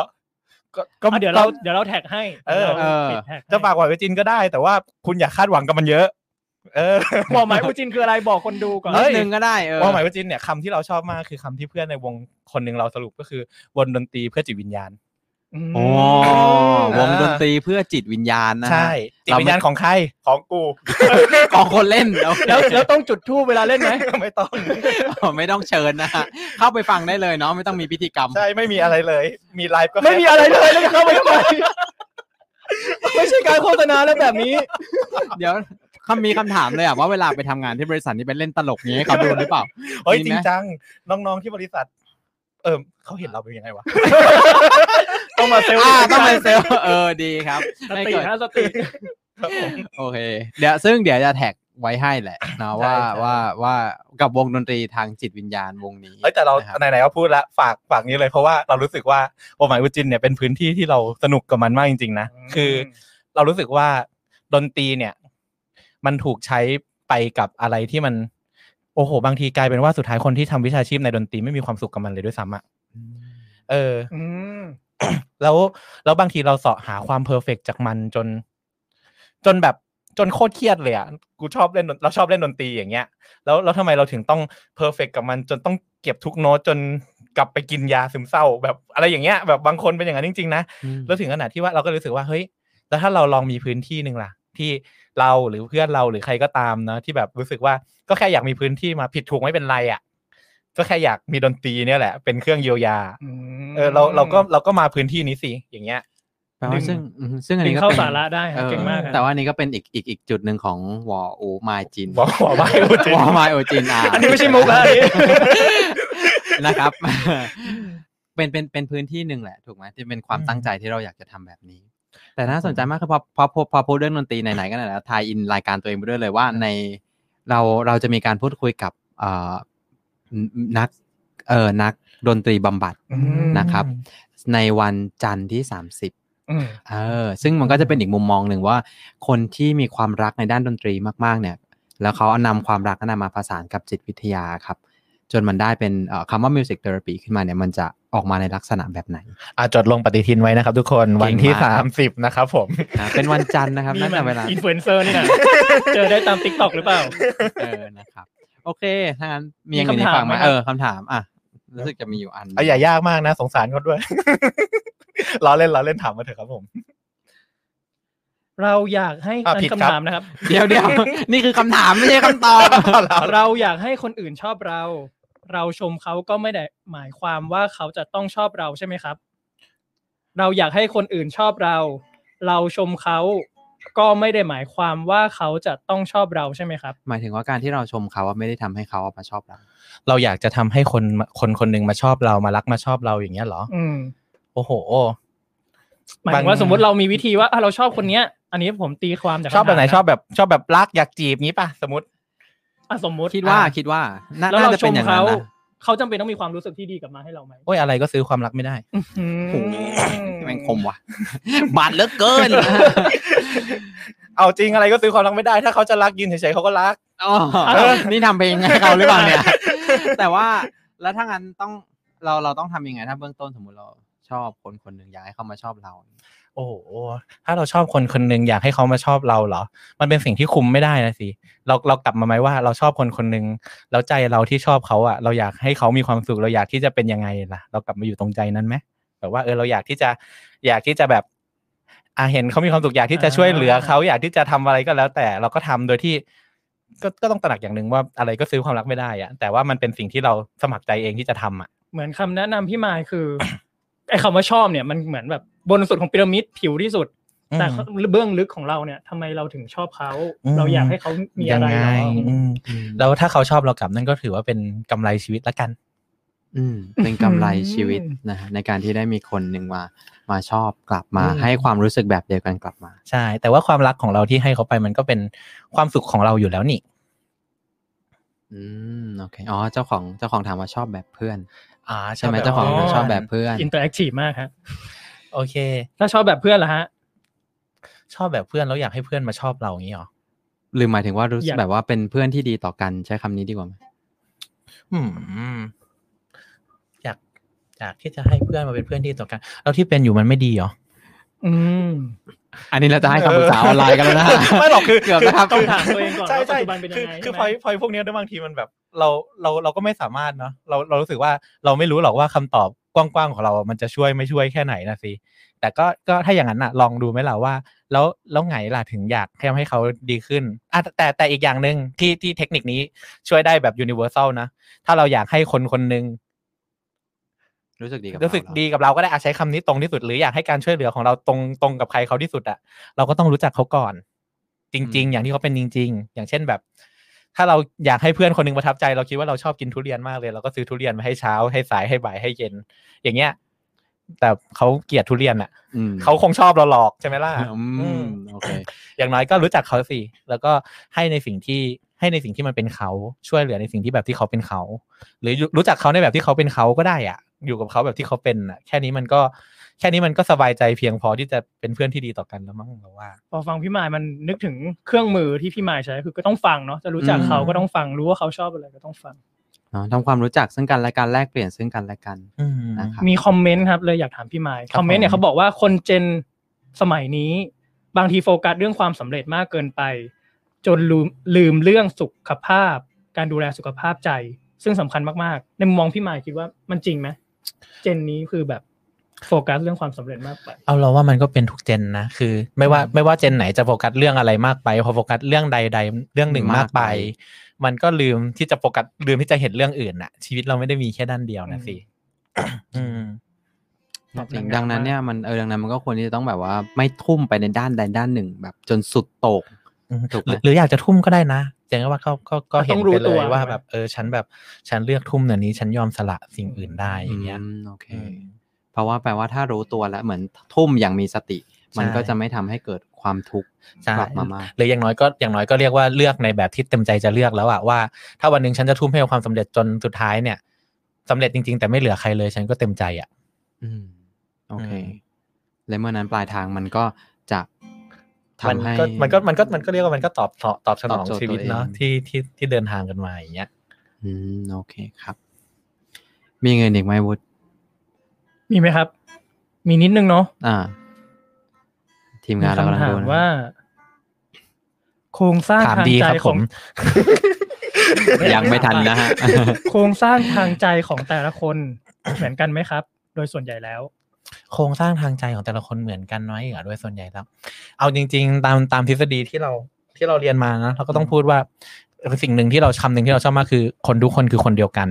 ก็ก็อะเดี๋ยวเราเดี๋ยวเราแท็กให้ เออดี๋ยวราปิดแท็กให้จะฝากบอกหมายอุจินก็ได้ แต่ว่าคุณอย่าคาดหวังกับมันเยอะ เออบอกหมายอูจินคืออะไรบอกคนดูก่อนเฮ้นิดยนึงก็ได้เออว่าหมายว่าจินเนี่ยคำที่เราชอบมากคือคำที่เพื่อนในวงคนหนึ่งเราสรุปก็คือวงดนตรีเพื่อจิตวิญญาณมโอ้วงดนตรีเพื่อจิตวิญญาณนะฮะใช่จิตวิญญาณของใครของกูของคนเล่นโอเคแล้วแล้วต้องจุดทูบเวลาเล่นไหมไม่ต้องไม่ต้องเชิญนะฮะเข้าไปฟังได้เลยเนาะไม่ต้องมีพิธีกรรมใช่ไม่มีอะไรเลย มีไลฟ์ก็แค่ไม่มีอะไรเลยแล้วจะเข้าไปทำไมไม่ใช่การโฆษณาแล้วแบบนี้ เดี๋ยว คำมีคำถามเลยอะว่าเวลาไปทำงานที่บริษัทนี่เป็นเล่นตลกนี้ให้เขาดูหรือเปล่าเฮ้ยมีจไหมริงจังน้องๆที่บริษัท เออเขาเห็นเราเป็นยังไงวะต้องมาเซลล์อ่าต้องเป็นเซลล์เออดีครับสให้ติเกิดฮะสติครับผมโอเค เดี๋ยวซึ่งเดี๋ยวจะแท็กไว้ให้แหละนะว่าใช่ใช่ว่าว่ากับวงดนตรีทางจิตวิญญาณวงนี้เอ้ยแต่เรานะครับไหนๆก็พูดละฝากฝากนี้เลยเพราะว่าเรารู้สึกว่าโอหมายอุจินเนี่ยเป็นพื้นที่ที่เราสนุกกับมันมากจริงๆนะคือ เรารู้สึกว่าดนตรีเนี่ย มันถูกใช้ไปกับอะไรที่มัน โอ้โห บางทีกลายเป็นว่าสุดท้ายคนที่ทำวิชาชีพในดนตรีไม่มีความสุขกับมันเลยด้วยซ้ำอะเอออืมแล้วแล้วบางทีเราเสาะหาความ perfect จากมันจน จนแบบจนโคตรเครียดเลยอะกูชอบเล่นดนเราชอบเล่นดนตรีอย่างเงี้ย แล้วแล้วทำไมเราถึงต้อง perfect กับมัน จนต้องเก็บทุกโน้ตจนกลับไปกินยาซึมเศร้า แบบอะไรอย่างเงี้ยแบบบางคนเป็นอย่างนั้นจริงๆนะอืมแล้วถึงขนาดที่ว่าเราก็รู้สึกว่าเฮ้ยแล้วถ้าเราลองมีพื้นที่หนึ่งล่ะ ที่เราหรือเพื่อนเราหรือใครก็ตามนะที่แบบรู้สึกว่าก็แค่อยากมีพื้นที่มาผิดถูกไม่เป็นไรอะก็แค่อยากมีดนตรีเนี่ยแหละ เป็นเครื่องเยียวยามเออเราเราก็เราก็มาพื้นที่นี้สิอย่างเงี้ยแปลว่าซึ่งอืมซึ่งอันดึนี้งก็เข้าเป็นสาระได้ครับออเก่งมากครับแต่ว่าอันนี้ก็เป็นอีกอีกอีกจุดหนึ่งของวอโอมายจินบอกบอกไม่โอจินวอมายโอจินอะอันนี้ไม่ใช่มุกแล้วอันนี้นะครับ เป็นเป็นเป็นพื้นที่หนึ่งแหละ ถูกไหมที่เป็นความตั้งใจที่เราอยากจะทำแบบนี้ แต่น่าสนใจมากคือพอพอพอพอพูดเรื่องดนตรีไหนๆก็ไหนแล้วทายอินรายการตัวเองไปด้วยเลยว่าในเราเราจะมีการพูดคุยกับเอ่อนักเอ่อนักดนตรีบำบัดอืมนะครับ ในวันจันทร์ที่30อืมเออซึ่งมันก็จะเป็นอีกมุมมองหนึ่งว่า คนที่มีความรักในด้านดนตรีมากๆ เนี่ย แล้วเขาเอานำความรักนั้นนะมาผสานกับจิตวิทยาครับ จนมันได้เป็นเอ่อคำว่า music therapy ขึ้นมาเนี่ยมันจะ ออกมาในลักษณะแบบไหนอะจดลงปฏิทินไว้นะครับทุกคนวันที่เก่งมากสามสิบนะครับผมอ่าเป็นวันจันทร์นะครับนี่นั่นมัแต่เวลาอินฟลูเอนเซอร์นี่นะเจอได้ตามติ๊กต็อกหรือเปล่าเออนะครับ โอเคถ้างั้นมีอย่างอื่นมีอีกคำถามฝั่งไหมไหมครับเออคำถามอะรู้สึกจะมีอยู่อันเอาอย่ายากมากนะ สงสารเขาด้วยล้อเล่นล้อเล่นถามมาเถอะครับผมเราอยากให้อะอันผิดครับคำถามนะครับ เดี๋ยวเดี๋ยวนี่คือคำถามไม่ใช่คำตอบ เราอยากให้คนอื่นชอบเรา เราชมเขาก็ไม่ได้หมายความว่าเขาจะต้องชอบเราใช่ไหมครับ เราอยากให้คนอื่นชอบเรา เราชมเขาก็ไม่ได้หมายความว่าเขาจะต้องชอบเราใช่ไหมครับ หมายถึงว่าการที่เราชมเขาว่าไม่ได้ทำให้เขามาชอบเรา เราอยากจะทำให้คนคนคนหนึ่งมาชอบเรามารักมาชอบเราอย่างเงี้ยเหรอ อืม โอ้โห หมายถึงว่าบาง สมมติเรามีวิธีว่าอะเราชอบคนเนี้ย อันนี้ผมตีความจากชอบแบบไหนคำถามะชอบแบบชอบแบบรักอยากจีบงี้ป่ะสมมติ อะสมมติคิดว่าอะคิดว่าน่าแล้วน่าเราจะชเป็นมอย่างนั้เขานนะเขาจำเป็นต้องมีความรู้สึกที่ดีกลับมาให้เราไหมโอ้ยอะไรก็ซื้อความรักไม่ได้อืมแม่งคมว่ะบาดเหลือเกิน เอาจริงอะไรก็ซื้อความรักไม่ได้ ถ้าเขาจะรักยืนเฉยๆเขาก็รักอ๋อนี่ทำเพลงให้เขาหรือเปล่าเนี่ย แต่ว่าแล้วถ้างั้นต้องเราเราต้องทำยังไง ถ้าเบื้องต้นสมมุติเราชอบคนคนหนึ่งอยากให้เขามาชอบเรา โอ้โห ถ้าเราชอบคนคนหนึ่งอยากให้เขามาชอบเราเหรอ มันเป็นสิ่งที่คุมไม่ได้นะสิ เราเรากลับมาไหมว่าเราชอบคนคนหนึ่งแล้วใจเราที่ชอบเขาอะเราอยากให้เขามีความสุขเราอยากที่จะเป็นยังไงล่ะ เรากลับมาอยู่ตรงใจนั้นไหมแบบว่าเออเราอยากที่จะอยากที่จะแบบอะเห็นเขามีความสุขอยากที่จะช่วยเหลือเขาอยากที่จะทำอะไรก็แล้ว แต่เราก็ทำโดยที่ ก็ก็ต้องตระหนักอย่างหนึ่งว่าอะไรก็ซื้อความรักไม่ได้อะแต่ว่ามันเป็นสิ่งที่เราสมัครใจเองที่จะทำอะเหมือนคำแนะนำพี่มายคือไอ้คำว่าชอบเนี่ยมันเหมือนแบบ บนสุดของพีระมิดผิวที่สุด แต่เบื้องลึกของเราเนี่ยทำไมเราถึงชอบเขาอืมเราอยากให้เขามีอะไรยังเหรไงออืมแล้วถ้าเขาชอบเรากลับนั่นก็ถือว่าเป็นกำไรชีวิตละกัน อืม เป็นกำไรชีวิตนะฮะในการที่ได้มีคนหนึ่งมามาชอบกลับมาอืมให้ความรู้สึกแบบเดียวกันกลับมา ใช่ แต่ว่าความรักของเราที่ให้เขาไปมันก็เป็นความสุขของเราอยู่แล้วนี่อืมโอเคอ๋อเจ้าของเจ้าของถามว่าชอบแบบเพื่อน อ่าใช่ไหมเจ้าของอ๋อชอบแบบเพื่อน interactive มากฮะ โอเค ถ้าชอบแบบเพื่อนล่ะฮะ ชอบแบบเพื่อนแล้วอยากให้เพื่อนมาชอบเราอย่างนี้หรอหรือหมายถึงว่ารู้สึอกยากแบบว่าเป็นเพื่อนที่ดีต่อกันใช้คำนี้ดีกว่าไหมอืมอยากอยากที่จะให้เพื่อนมาเป็นเพื่อนที่ต่อกันแล้วที่เป็นอยู่มันไม่ดีเหรออืมอันนี้เราจะให้คำปรึกษาออนไลน์กันแล้วนะไม่หรอกคือเกือบนะครับต้องถามตัวเองก่อนใช่ว่าปัจใช่จุบันเป็นยังไงคือคือใช่พไหมอยพอยพวกเนี้ยด้วยบางทีมันแบบ เราเราเราก็ไม่สามารถเนาะเราเรารู้สึกว่าเราไม่รู้หรอกว่าคำตอบ กว้างๆของเรา มันจะช่วยไม่ช่วยแค่ไหนนะสิแต่ก็ก็ถ้าอย่างนั้นน่ะลองดูไหมล่ะว่า แล้วแล้วไงล่ะถึงอยากให้ทำให้เขาดีขึ้นอะแต่แต่อีกอย่างหนึ่งที่ที่เทคนิคนี้ช่วยได้แบบ universal นะ ถ้าเราอยากให้คนคนหนึ่งรู้สึกดีกับรู้สึกเาเหอดีกับเราก็ได้อาใช้คำนี้ตรงที่สุด หรืออยากให้การช่วยเหลือของเราตรงตรงกับใครเขาที่สุดอะเราก็ต้องรู้จักเขาก่อน จริง ๆ อย่างที่เขาเป็นจริง ๆ อย่างเช่นแบบ ถ้าเราอยากให้เพื่อนคนหนึงประทับใจ เราคิดว่าเราชอบกินทุเรียนมากเลย เราก็ซื้อทุเรียนมาให้เช้าให้สายให้บ่ายให้เย็น อย่างเงี้ย แต่เขาเกลียดทุเรียนอะอืมเขาคงชอบเราหรอกใช่ไหมล่ะอือืมมโอเคอย่างน้อยก็รู้จักเขาสิแล้วก็ให้ในสิ่งที่ให้ในสิ่งที่มันเป็นเขาช่วยเหลือในสิ่งที่แบบที่เขาเป็นเขา หรือรู้จักเขาในแบบที่เขาเป็นเขาก็ได้อะ อยู่กับเขาแบบที่เขาเป็นอะ แค่นี้มันก็ แค่นี้มันก็สบายใจเพียงพอที่จะเป็นเพื่อนที่ดีต่อกันแล้วมั้งเราว่า พอฟังพี่มายมันนึกถึงเครื่องมือที่พี่มายใช้คือก็ต้องฟังเนาะจะรู้จักเขาอืมก็ต้องฟังรู้ว่าเขาชอบอะไรก็ต้องฟังเนาะทำความรู้จักซึ่งกันและกันแลกเปลี่ยนซึ่งกันและกันอืมนะครับมีคอมเมนต์ครับเลยอยากถามพี่มายครับคอมเมนต์เนี่ยผมเขาบอกว่าคนเจนสมัยนี้ บางทีโฟกัสเรื่องความสำเร็จมากเกินไป จนลืมลืมเรื่องสุขภาพ การดูแลสุขภาพใจ ซึ่งสำคัญมากๆ ในมุมมองพี่มายคิดว่ามันจริงไหมเจนนี้คือแบบ โฟกัสเรื่องความสำเร็จมากไป เอาเราว่ามันก็เป็นทุกเจนนะ คือ ไม่ว่าไม่ว่าเจนไหนจะโฟกัสเรื่องอะไรมากไปพอโฟกัสเรื่องใดๆเรื่องหนึ่งมากไปมากไป มันก็ลืมที่จะโฟกัสลืมที่จะเห็นเรื่องอื่นน่ะ ชีวิตเราไม่ได้มีแค่ด้านเดียวนะสิอืมตอบจริงดังๆดังนั้นมากเนี่ยมันเออดังนั้นมันก็ควรที่จะต้องแบบว่า ไม่ทุ่มไปในด้านใดด้านหนึ่ง แบบจนสุดโต่งถูกไหมหรือหรืออยากจะทุ่มก็ได้นะอย่างว่าเขาก็ก็เห็นต้องรู้ไปเลตัวยว่าใช่ไหมแบบเออฉันแบบฉันเลือกทุ่มเดี๋ยวนี้ฉันยอมสละสิ่งอื่นได้อย่างเงี้ยมโอเคอืมเพ ราะว่าแปลว่าถ้ารู้ตัวแล้วเหมือนทุ่มอย่างมีสติ มันใช่ก็จะไม่ทำให้เกิดความทุกข์ใช่กลับมามากหรืออย่างน้อยก็อย่างน้อยก็เรียกว่าเลือกในแบบที่เต็มใจจะเลือกแล้วอะว่า ถ้าวันหนึ่งฉันจะทุ่มให้กับความสำเร็จจนสุดท้ายเนี่ยสำเร็จจริง ๆ แต่ไม่เหลือใครเลยฉันก็เต็มใจอะอืมโอเคอืมและเมื่อนั้นปลายทางมันก็จะมันทำให้ก็มันก็มันก็มันก็เรียกว่ามันก็ตอบตอบตอบสนองตอบโจทย์ชีวิตตัวเองเนาะที่ที่ที่เดินทางกันมาอย่างเงี้ย อืมโอเคครับ มีเงินอีกไหมวุฒิ มีไหมครับ มีนิดนึงเนาะอ่า ทีมงานเรากำลังคำถาดูมนะว่า โครงสร้างถามทางดีใจครับขผอง ม ยังไม่ทันนะฮะ โครงสร้างทางใจของแต่ละคนเหมือนกันไหมครับ โดยส่วนใหญ่แล้ว โครงสร้างทางใจของแต่ละคนเหมือนกันน้อยเหรอด้วยส่วนใหญ่แล้ว เอาจริง ๆ ตามตามทฤษฎีที่เราที่เราเรียนมานะเราก็ต้องพูดว่าสิ่งหนึ่งที่เราคำหนึ่งที่เราชอบมากคือ คนทุกคนคือคนเดียวกัน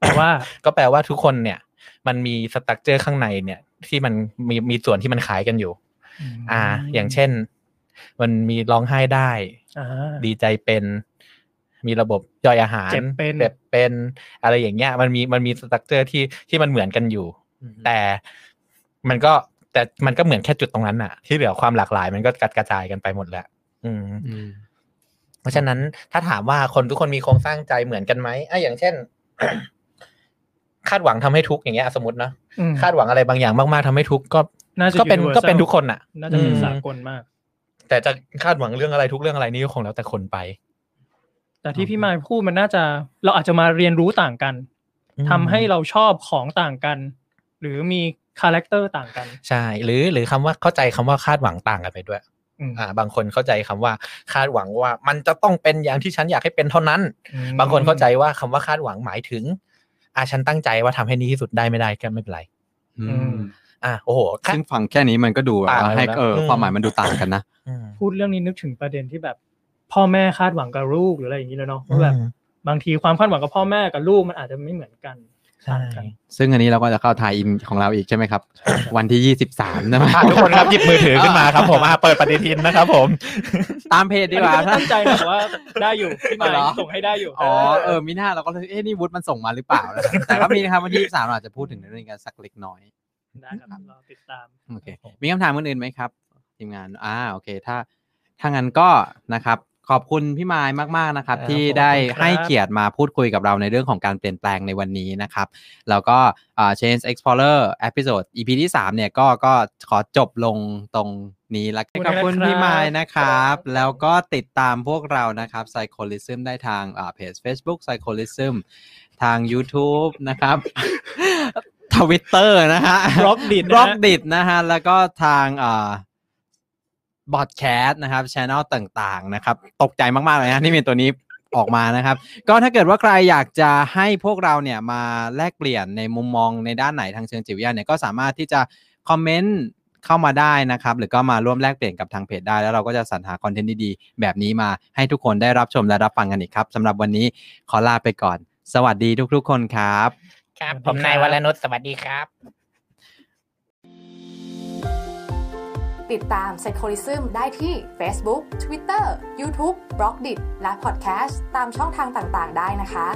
แปลว่า ก็แปลว่าทุกคนเนี่ย มันมีสตั๊กเจอร์ข้างในเนี่ย ที่มันมีมีส่วนที่มันคล้ายกันอยู่ อ่า อย่างเช่น มันมีร้องไห้ได้อ่าดีใจเป็น มีระบบย่อยอาหารเจ็บเป็นเจ็บเป็น อะไรอย่างเงี้ย มันมีมันมีสตั๊กเจอร์ที่ที่มันเหมือนกันอยู่ แต่มันก็แต่มันก็เหมือนแค่จุดตรงนั้นน่ะ ที่เหลือความหลากหลาย มันก็กระกระจายกันไปหมดแล้วอืมอืมเพราะฉะนั้นถ้าถามว่าคนทุกคนมีโครงสร้างใจเหมือนกันไหมอะอย่างเช่น คาดหวังทำให้ทุกข์อย่างเงี้ยสมมตินะอืมคาดหวังอะไรบางอย่างมากๆทำให้ทุกข์ก็น่าจะก็เป็น universal ก็เป็นทุกคนอะน่าจะเป็นอืมสากลมาก แต่จะคาดหวังเรื่องอะไรทุกเรื่องอะไรนี่ก็คงแล้วแต่คนไป แต่ที่พี่มายพูดมันน่าจะ เราอาจจะมาเรียนรู้ต่างกันทำให้เราชอบของต่างกัน หรือมีคาแรคเตอร์ต่างกัน ใช่ หรือหรือคำว่าเข้าใจคำว่าคาดหวังต่างกันไปด้วยอืมอ่า บางคนเข้าใจคำว่าคาดหวังว่า มันจะต้องเป็นอย่างที่ฉันอยากให้เป็นเท่านั้นอืมบางคนเข้าใจว่าคำว่าคาดหวังหมายถึง อ่าฉันตั้งใจว่าทำให้ดีที่สุดได้ไม่ได้ก็ไม่เป็นไร อือืมมอ่าโอ้โหคาดซึ่งฟังแค่นี้มันก็ดูแบบต่างว่าเลยให้นะเอออืมความหมายมันดูต่างกันนะอืมพูดเรื่องนี้นึกถึงประเด็นที่แบบ พ่อแม่คาดหวังกับลูกหรืออะไรอย่างนี้เลยเนาะว่าแบบบางทีความคาดหวังกับพ่อแม่กับลูกมันอาจจะไม่เหมือนกัน ใช่ต่างกันซึ่งอันนี้เราก็จะเข้าทายอินของเราอีกใช่ไหมครับ วันที่ยี่สิบสามนะอะทุกคนครับหยิบมือถือขึ้นมาครับ ผมอะเปิดปฏิทินนะครับ ผม ตามเพจดีกว่าอันนี้ไม่ตั้งใจนะแต่ว่าได้อยู่พี่มายเหรอส่งให้ได้อยู่อ๋อเออมิน่าเราก็เลยเอ๊ะนี่วุฒิมันส่งมาหรือเปล่า แต่ก็มีนะครับวันที่ยี่สามเราอาจจะพูดถึงเรื่องนี้กันสักเล็กน้อยได้ครับรอติดตามโอเคมีคำถามอื่นๆไหมครับทีมงานอ่าโอเค ถ้าถ้างั้นก็นะครับ ขอบคุณพี่มายมาก ๆ นะครับครับที่ขอบคุณได้ครับให้เกียรติมาพูดคุยกับเราในเรื่องของการเปลี่ยนแปลงในวันนี้นะครับ แล้วก็อ่า Change Explorer Episode EP ที่ 3 เนี่ยก็ก็ขอจบลงตรงนี้แล้วกันขอบคุณพี่มายนะครับ แล้วก็ติดตามพวกเรานะครับ Psycholism ได้ทางอ่าเพจ Facebook Psycholism ทาง YouTube นะครับทวิตเตอร์นะฮะ Blockdit Blockdit นะฮะ แล้วก็ทางอ่า พอดแคสต์นะครับช anel ต่างๆนะครับตกใจมากๆเลยนะที่มีตัวนี้ออกมานะครับ ก็ถ้าเกิดว่าใครอยากจะให้พวกเราเนี่ยมาแลกเปลี่ยนในมุมมองในด้านไหนทางเชิงจิตวิทยาเนี่ยก็สามารถที่จะคอมเมนต์เข้ามาได้นะครับ หรือก็มาร่วมแลกเปลี่ยนกับทางเพจได้ แล้วเราก็จะสรรหาคอนเทนต์ดีๆ แบบนี้มาให้ทุกคนได้รับชมและรับฟังกันอีกครับสำหรับวันนี้ขอลาไปก่อน สวัสดีทุกๆ คนครับ ครับ ผมนายวรนุชสวัสดีครับ ติดตาม Psycholism ได้ที่ Facebook Twitter YouTube b l o g d i t และ Podcast ตามช่องทางต่างๆ ได้นะคะ